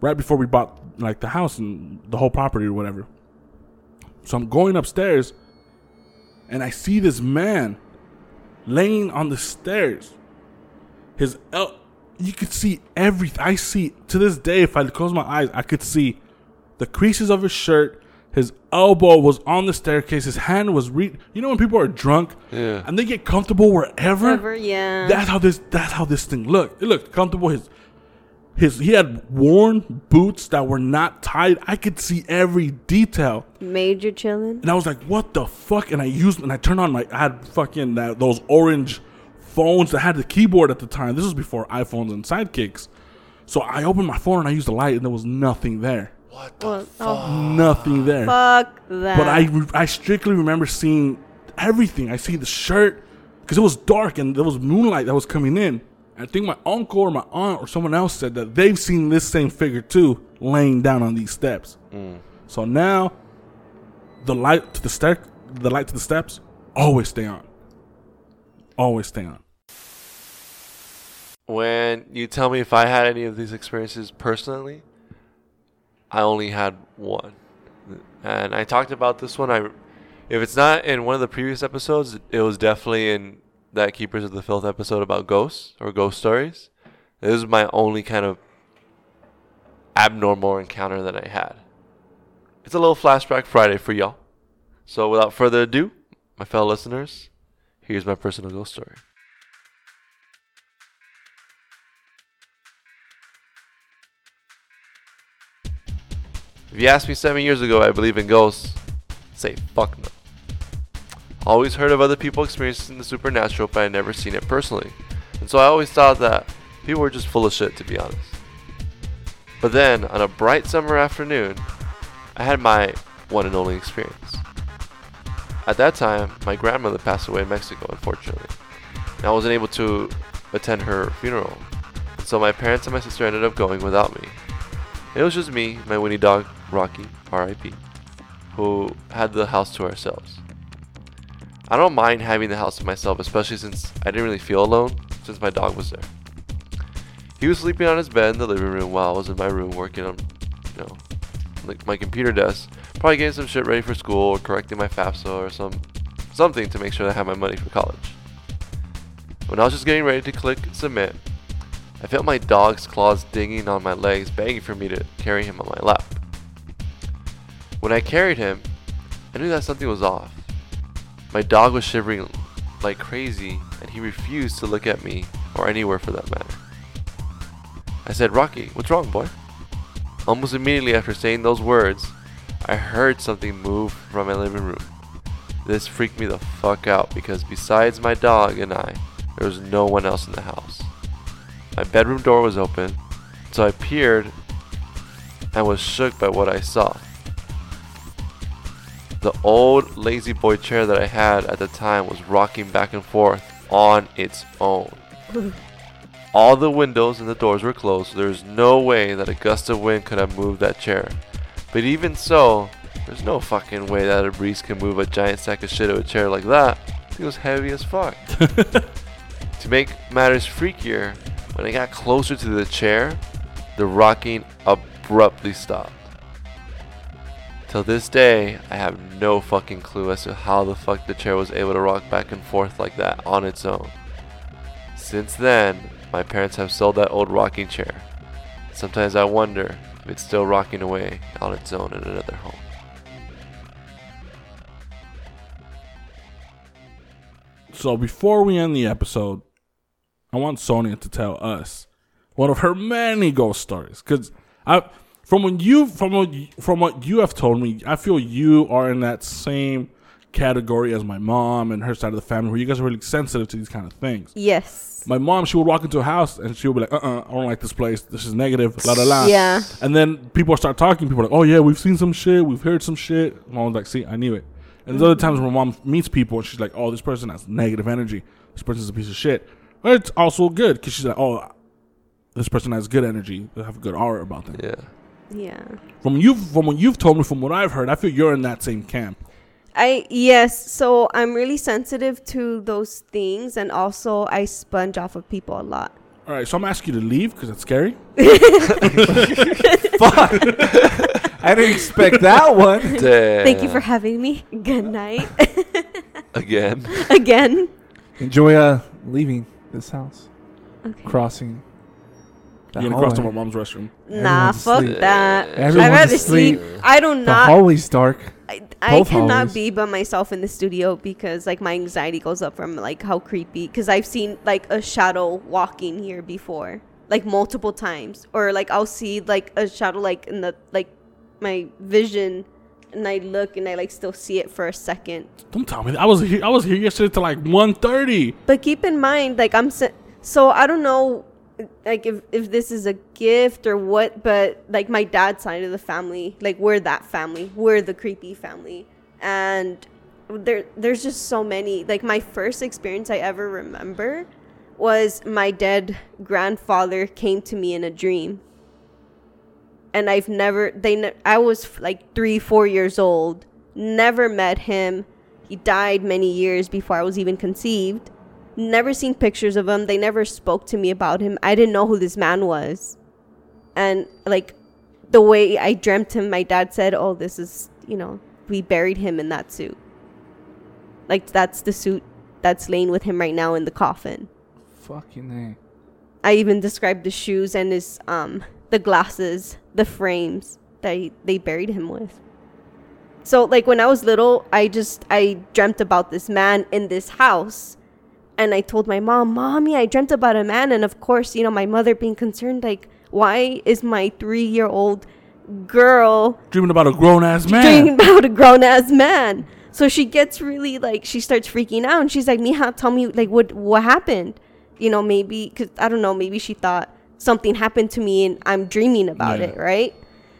right before we bought like the house and the whole property or whatever. So I'm going upstairs, and I see this man laying on the stairs. His el- you could see everything. I see to this day. If I close my eyes, I could see the creases of his shirt. His elbow was on the staircase. His hand was re. You know when people are drunk Yeah. and they get comfortable wherever. Ever, yeah. That's how this. That's how this thing looked. It looked comfortable. His his he had worn boots that were not tied. I could see every detail. Major chilling. And I was like, "What the fuck?" And I used and I turned on my. I had fucking that, those orange phones that had the keyboard at the time. This was before iPhones and sidekicks. So I opened my phone and I used the light, and there was nothing there. What Well, oh, Nothing there. fuck that. But I re- I strictly remember seeing everything. I see the shirt because it was dark and there was moonlight that was coming in. I think my uncle or my aunt or someone else said that they've seen this same figure too, laying down on these steps. Mm. So now, the light to the stair, the light to the steps, always stay on. Always stay on. When you tell me if I had any of these experiences personally, I only had one. And I talked about this one. I, if it's not in one of the previous episodes, it was definitely in that Keepers of the Filth episode about ghosts or ghost stories. This is my only kind of abnormal encounter that I had. It's a little flashback Friday for y'all. So without further ado, my fellow listeners, here's my personal ghost story. If you asked me seven years ago, I believe in ghosts. Say fuck no. Always heard of other people experiencing the supernatural, but I never seen it personally, and so I always thought that people were just full of shit, to be honest. But then, on a bright summer afternoon, I had my one and only experience. At that time, my grandmother passed away in Mexico, unfortunately, and I wasn't able to attend her funeral, and so my parents and my sister ended up going without me. It was just me, my Winnie dog, Rocky, R.I.P., who had the house to ourselves. I don't mind having the house to myself, especially since I didn't really feel alone since my dog was there. He was sleeping on his bed in the living room while I was in my room working on, you know, like my computer desk, probably getting some shit ready for school or correcting my FAFSA or some something to make sure I have my money for college. When I was just getting ready to click submit, I felt my dog's claws digging on my legs, begging for me to carry him on my lap. When I carried him, I knew that something was off. My dog was shivering like crazy, and he refused to look at me or anywhere for that matter. I said, Rocky, what's wrong, boy? Almost immediately after saying those words, I heard something move from my living room. This freaked me the fuck out because besides my dog and I, there was no one else in the house. My bedroom door was open, so I peered and was shook by what I saw. The old La-Z-Boy chair that I had at the time was rocking back and forth on its own. [laughs] All the windows and the doors were closed, so there was no way that a gust of wind could have moved that chair. But even so, there's no fucking way that a breeze can move a giant sack of shit of a chair like that. It was heavy as fuck. [laughs] to make matters freakier, when I got closer to the chair, the rocking abruptly stopped. Till this day, I have no fucking clue as to how the fuck the chair was able to rock back and forth like that on its own. Since then, my parents have sold that old rocking chair. Sometimes I wonder if it's still rocking away on its own in another home. So before we end the episode, I want Sonia to tell us one of her many ghost stories. Because I, from when you from what you- from what you have told me, I feel you are in that same category as my mom and her side of the family, where you guys are really sensitive to these kind of things. Yes. My mom, she would walk into a house and she would be like, "Uh, uh I don't like this place. This is negative." La la la. Yeah. And then people start talking. People are like, "Oh yeah, we've seen some shit. We've heard some shit." Mom's like, "See, I knew it." And there's other times when my mom meets people and she's like, "Oh, this person has negative energy. This person's a piece of shit." But it's also good because she's like, "Oh, this person has good energy. They have a good aura about them." Yeah. Yeah. From you, from what you've told me, from what I've heard, I feel you're in that same camp. I yes, so I'm really sensitive to those things and also I sponge off of people a lot. All right, so I'm asking you to leave because it's scary. [laughs] Fuck. I didn't expect that one. Thank you for having me. Good night. again. [laughs] Again. Enjoy uh, leaving this house, Okay. crossing. the You're gonna cross to my hallway. mom's restroom. Nah, Everyone's fuck asleep. that. Everyone's I'd rather asleep. sleep. I do The not. hallway's dark. I, I both cannot hallways. be by myself in the studio because like my anxiety goes up from like how creepy. Because I've seen like a shadow walking here before, like multiple times, or like I'll see like a shadow like in the like my vision, and I look and I like still see it for a second. Don't tell me that. I was here. I was here yesterday till like 1.30. But keep in mind, like I'm se- so I don't know, like if if this is a gift or what, but like my dad's side of the family, like we're that family, we're the creepy family, and there there's just so many. Like my first experience I ever remember was my dead grandfather came to me in a dream. And I've never they ne- I was like 3 4 years old, never met him. He died many years before I was even conceived. Never seen pictures of him. They never spoke to me about him. I didn't know who this man was. And like the way I dreamt him, my dad said, "Oh, this is, you know, we buried him in that suit." Like that's the suit that's laying with him right now in the coffin. Fucking A. I even described the shoes and his um the glasses, the frames that he, they buried him with. So like when I was little, I just I dreamt about this man in this house. And I told my mom, "Mommy, I dreamt about a man." And of course, you know, my mother being concerned like, "Why is my 3-year-old girl Dreaming about a grown ass man. dreaming about a grown ass man. So she gets really like she starts freaking out and she's like, "Mija, tell me like what what happened?" You know, maybe cuz I don't know, maybe she thought something happened to me and I'm dreaming about Yeah. it, right?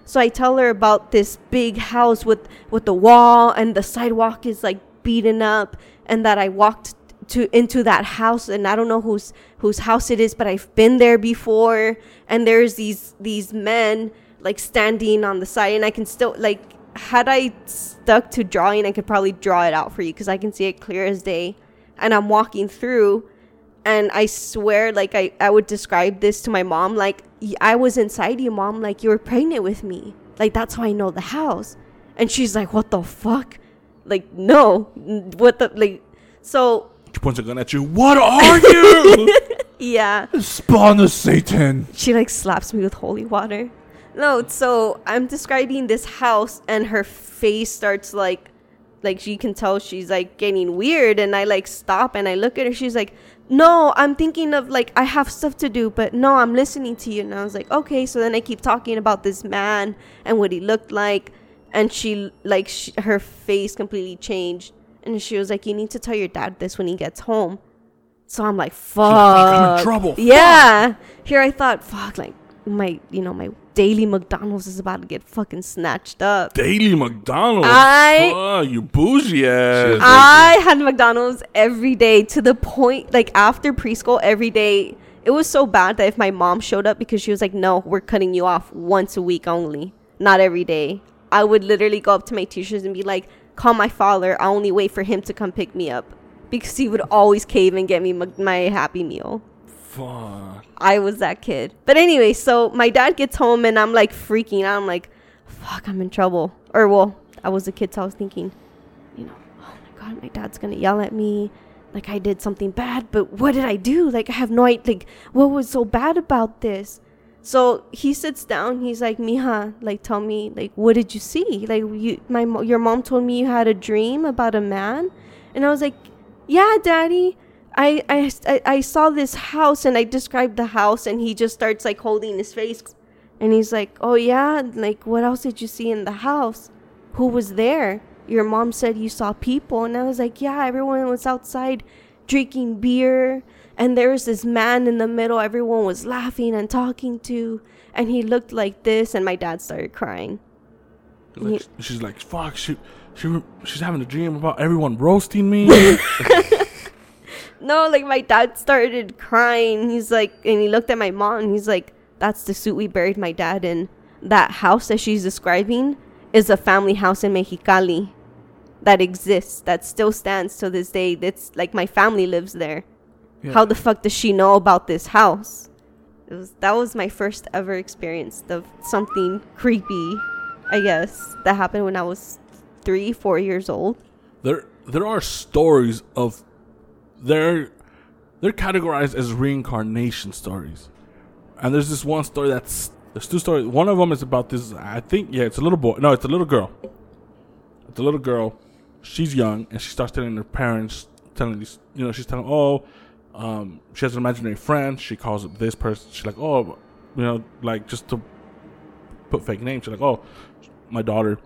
So I tell her about this big house with with the wall and the sidewalk is like beaten up and that I walked to into that house and I don't know whose whose house it is but I've been there before and there's these these men like standing on the side and I can still like had I stuck to drawing I could probably draw it out for you cuz I can see it clear as day and I'm walking through and I swear like I I would describe this to my mom like I was inside you mom like you were pregnant with me like that's how I know the house and she's like what the fuck like no what the like so She points a gun at you. What are you? [laughs] yeah Spawn of Satan. she like slaps me with holy water. No, so I'm describing this house and her face starts like like she can tell she's like getting weird and I like stop and I look at her she's like no I'm thinking of like I have stuff to do but no I'm listening to you and I was like okay so then I keep talking about this man and what he looked like and she like sh her face completely changed and she was like you need to tell your dad this when he gets home so I'm like, fuck. I'm in trouble. Yeah. Here I thought, fuck, like my, you know, my daily McDonald's is about to get fucking snatched up. Daily McDonald's. I- Fuck, you bougie ass. I had McDonald's every day to the point, like after preschool, every day. It was so bad that if my mom showed up because she was like, no, we're cutting you off once a week only, not every day. I would literally go up to my teachers and be like, call my father. I only wait for him to come pick me up because he would always cave and get me my, my Happy Meal. Fuck. I was that kid. But anyway, so my dad gets home and I'm like freaking out. I'm like, fuck, I'm in trouble. Or, well, I was a kid, so I was thinking, you know, oh my God, my dad's gonna yell at me. Like I did something bad, but what did I do? Like I have no idea. Like, what was so bad about this? So he sits down. He's like, Mija, like, tell me, like, what did you see? Like, you, my, your mom told me you had a dream about a man, and I was like, yeah, daddy. I, I, I- I saw this house and I described the house and he just starts like holding his face and he's like, Oh yeah, like what else did you see in the house? Who was there? Your mom said you saw people and I was like, Yeah, everyone was outside drinking beer and there was this man in the middle everyone was laughing and talking to and he looked like this and my dad started crying. Like, she's like, fuck, she, she, she's having a dream about everyone roasting me. [laughs] [laughs] No, like my dad started crying. He's like, and he looked at my mom and he's like, that's the suit we buried my dad in. That house that she's describing is a family house in Mexicali that exists, that still stands to this day. That's like my family lives there. How the fuck does she know about this house? it was that was my first ever experience of something creepy, I guess, that happened when I was three, four years old. there there are stories of they're they're categorized as reincarnation stories. And there's this one story that's there's two stories. One of them is about this i think yeah it's a little boy no it's a little girl. It's a little girl she's young and she starts telling her parents telling these you know she's telling oh um, she has an imaginary friend she calls it this person she's like oh you know like just to put fake names she's like oh my daughter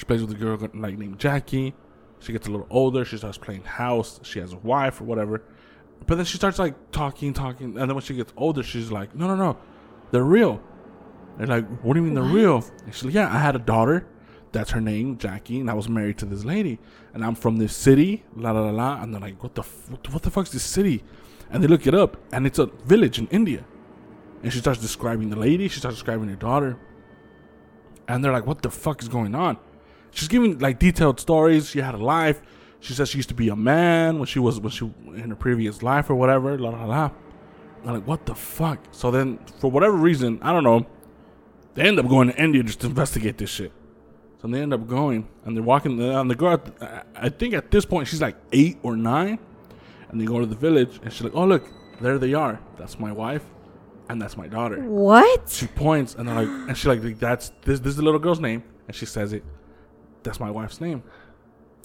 she plays with a girl like named Jackie. She gets a little older. She starts playing house. She has a wife or whatever. But then she starts like talking, talking, and then when she gets older, she's like, "No, no, no, they're real." They're like, "What do you mean they're real?" And she's like, "Yeah, I had a daughter. That's her name, Jackie, and I was married to this lady, and I'm from this city." La la la la. And they're like, "What the f- what the fuck's this city?" And they look it up, and it's a village in India. And she starts describing the lady. She starts describing her daughter, and they're like, "What the fuck is going on?" She's giving like detailed stories. She had a life. She says she used to be a man when she was when she in her previous life or whatever. La la la. I'm like, what the fuck? So then, for whatever reason, I don't know, they end up going to India just to investigate this shit. So they end up going and they're walking. And the girl, I- I think at this point she's like eight or nine, and they go to the village and she's like, oh look, there they are. That's my wife, and that's my daughter What? she points and they're like and she like that's this this is the little girl's name and she says it that's my wife's name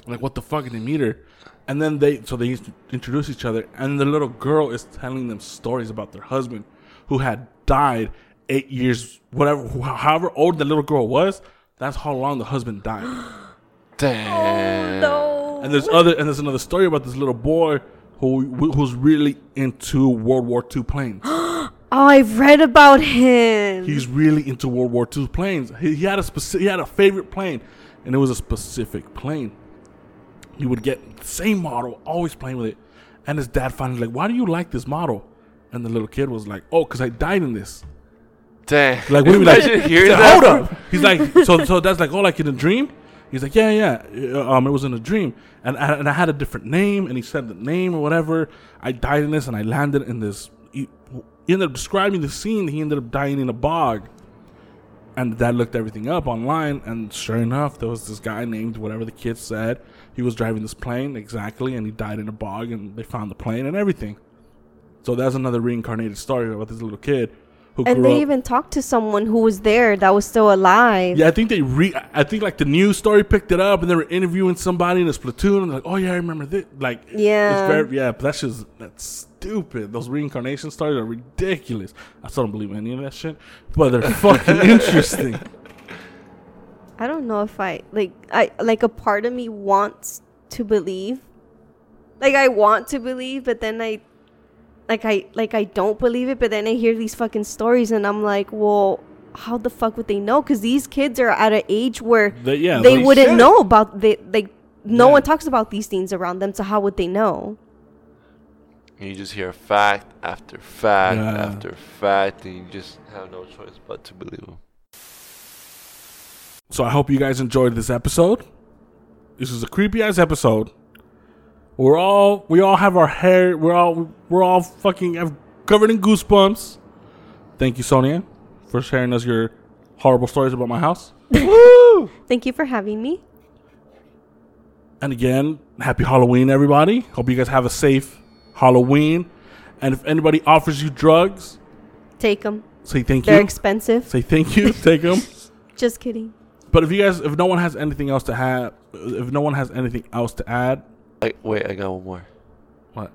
like what the fuck and they meet her and then they so they introduce each other and the little girl is telling them stories about their husband who had died eight years whatever however old the little girl was that's how long the husband died [gasps] Damn. Oh, no. and there's other and there's another story about this little boy who who's really into World War II planes [gasps] Oh, I've read about him. He's really into World War II planes. He, he had a specific, he had a favorite plane, and it was a specific plane. He would get the same model, always playing with it. And his dad finally like, "Why do you like this model?" And the little kid was like, "Oh, cause I died in this." Dang. Like, what do you? Like, Imagine he's hearing like, that. hold up. He's like, so so that's like, oh, like in a dream. He's like, yeah, yeah. Um, it was in a dream, and I, and I had a different name, and he said the name or whatever. I died in this, and I landed in this. He, he ended up describing the scene. He ended up dying in a bog, and dad looked everything up online, and sure enough, there was this guy named whatever the kid said. He was driving this plane exactly, and he died in a bog, and they found the plane and everything. So that's another reincarnated story about this little kid and they up. even talked to someone who was there that was still alive. Yeah, I think they re. I think like the news story picked it up, and they were interviewing somebody in this platoon, and they're like, "Oh yeah, I remember this." Like, Yeah. it's very yeah. But that's just that's stupid. Those reincarnation stories are ridiculous. I still don't believe any of that shit, but they're [laughs] fucking interesting. [laughs] I don't know if I like I like a part of me wants to believe. Like I want to believe, but then I like I like I don't believe it, but then I hear these fucking stories and I'm like, "Well, how the fuck would they know cuz these kids are at an age where They- yeah, they they wouldn't should. know about they like no Yeah. one talks about these things around them, so how would they know? And you just hear fact after fact Yeah. after fact, and you just have no choice but to believe them. So I hope you guys enjoyed this episode. This is a creepy ass episode. We're all we all have our hair. We're all we're all fucking covered in goosebumps. Thank you, Sonia, for sharing us your horrible stories about my house. [laughs] Thank you for having me. And again, happy Halloween, everybody. Hope you guys have a safe Halloween. And if anybody offers you drugs, Take them. say thank you. They're you. expensive. Say thank you. [laughs] Take them. Just kidding. But if you guys, if no one has anything else to have, if no one has anything else to add, I, wait, I got one more. what?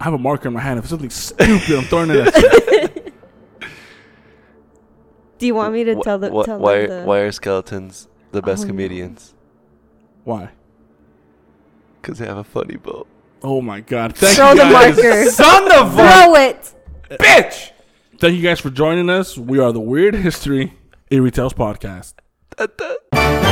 I have a marker in my hand. If it's something stupid, I'm throwing it at you. [laughs] Do you want me to Wh- tell the wh- tell why, them the why are skeletons the best Oh, no. comedians? Why? Because they have a funny boat. Oh my god! Thank Throw you the guys. marker. Son of a Throw it. bitch! Thank you guys for joining us. We are the Weird History Eerie Tales podcast. Da-da.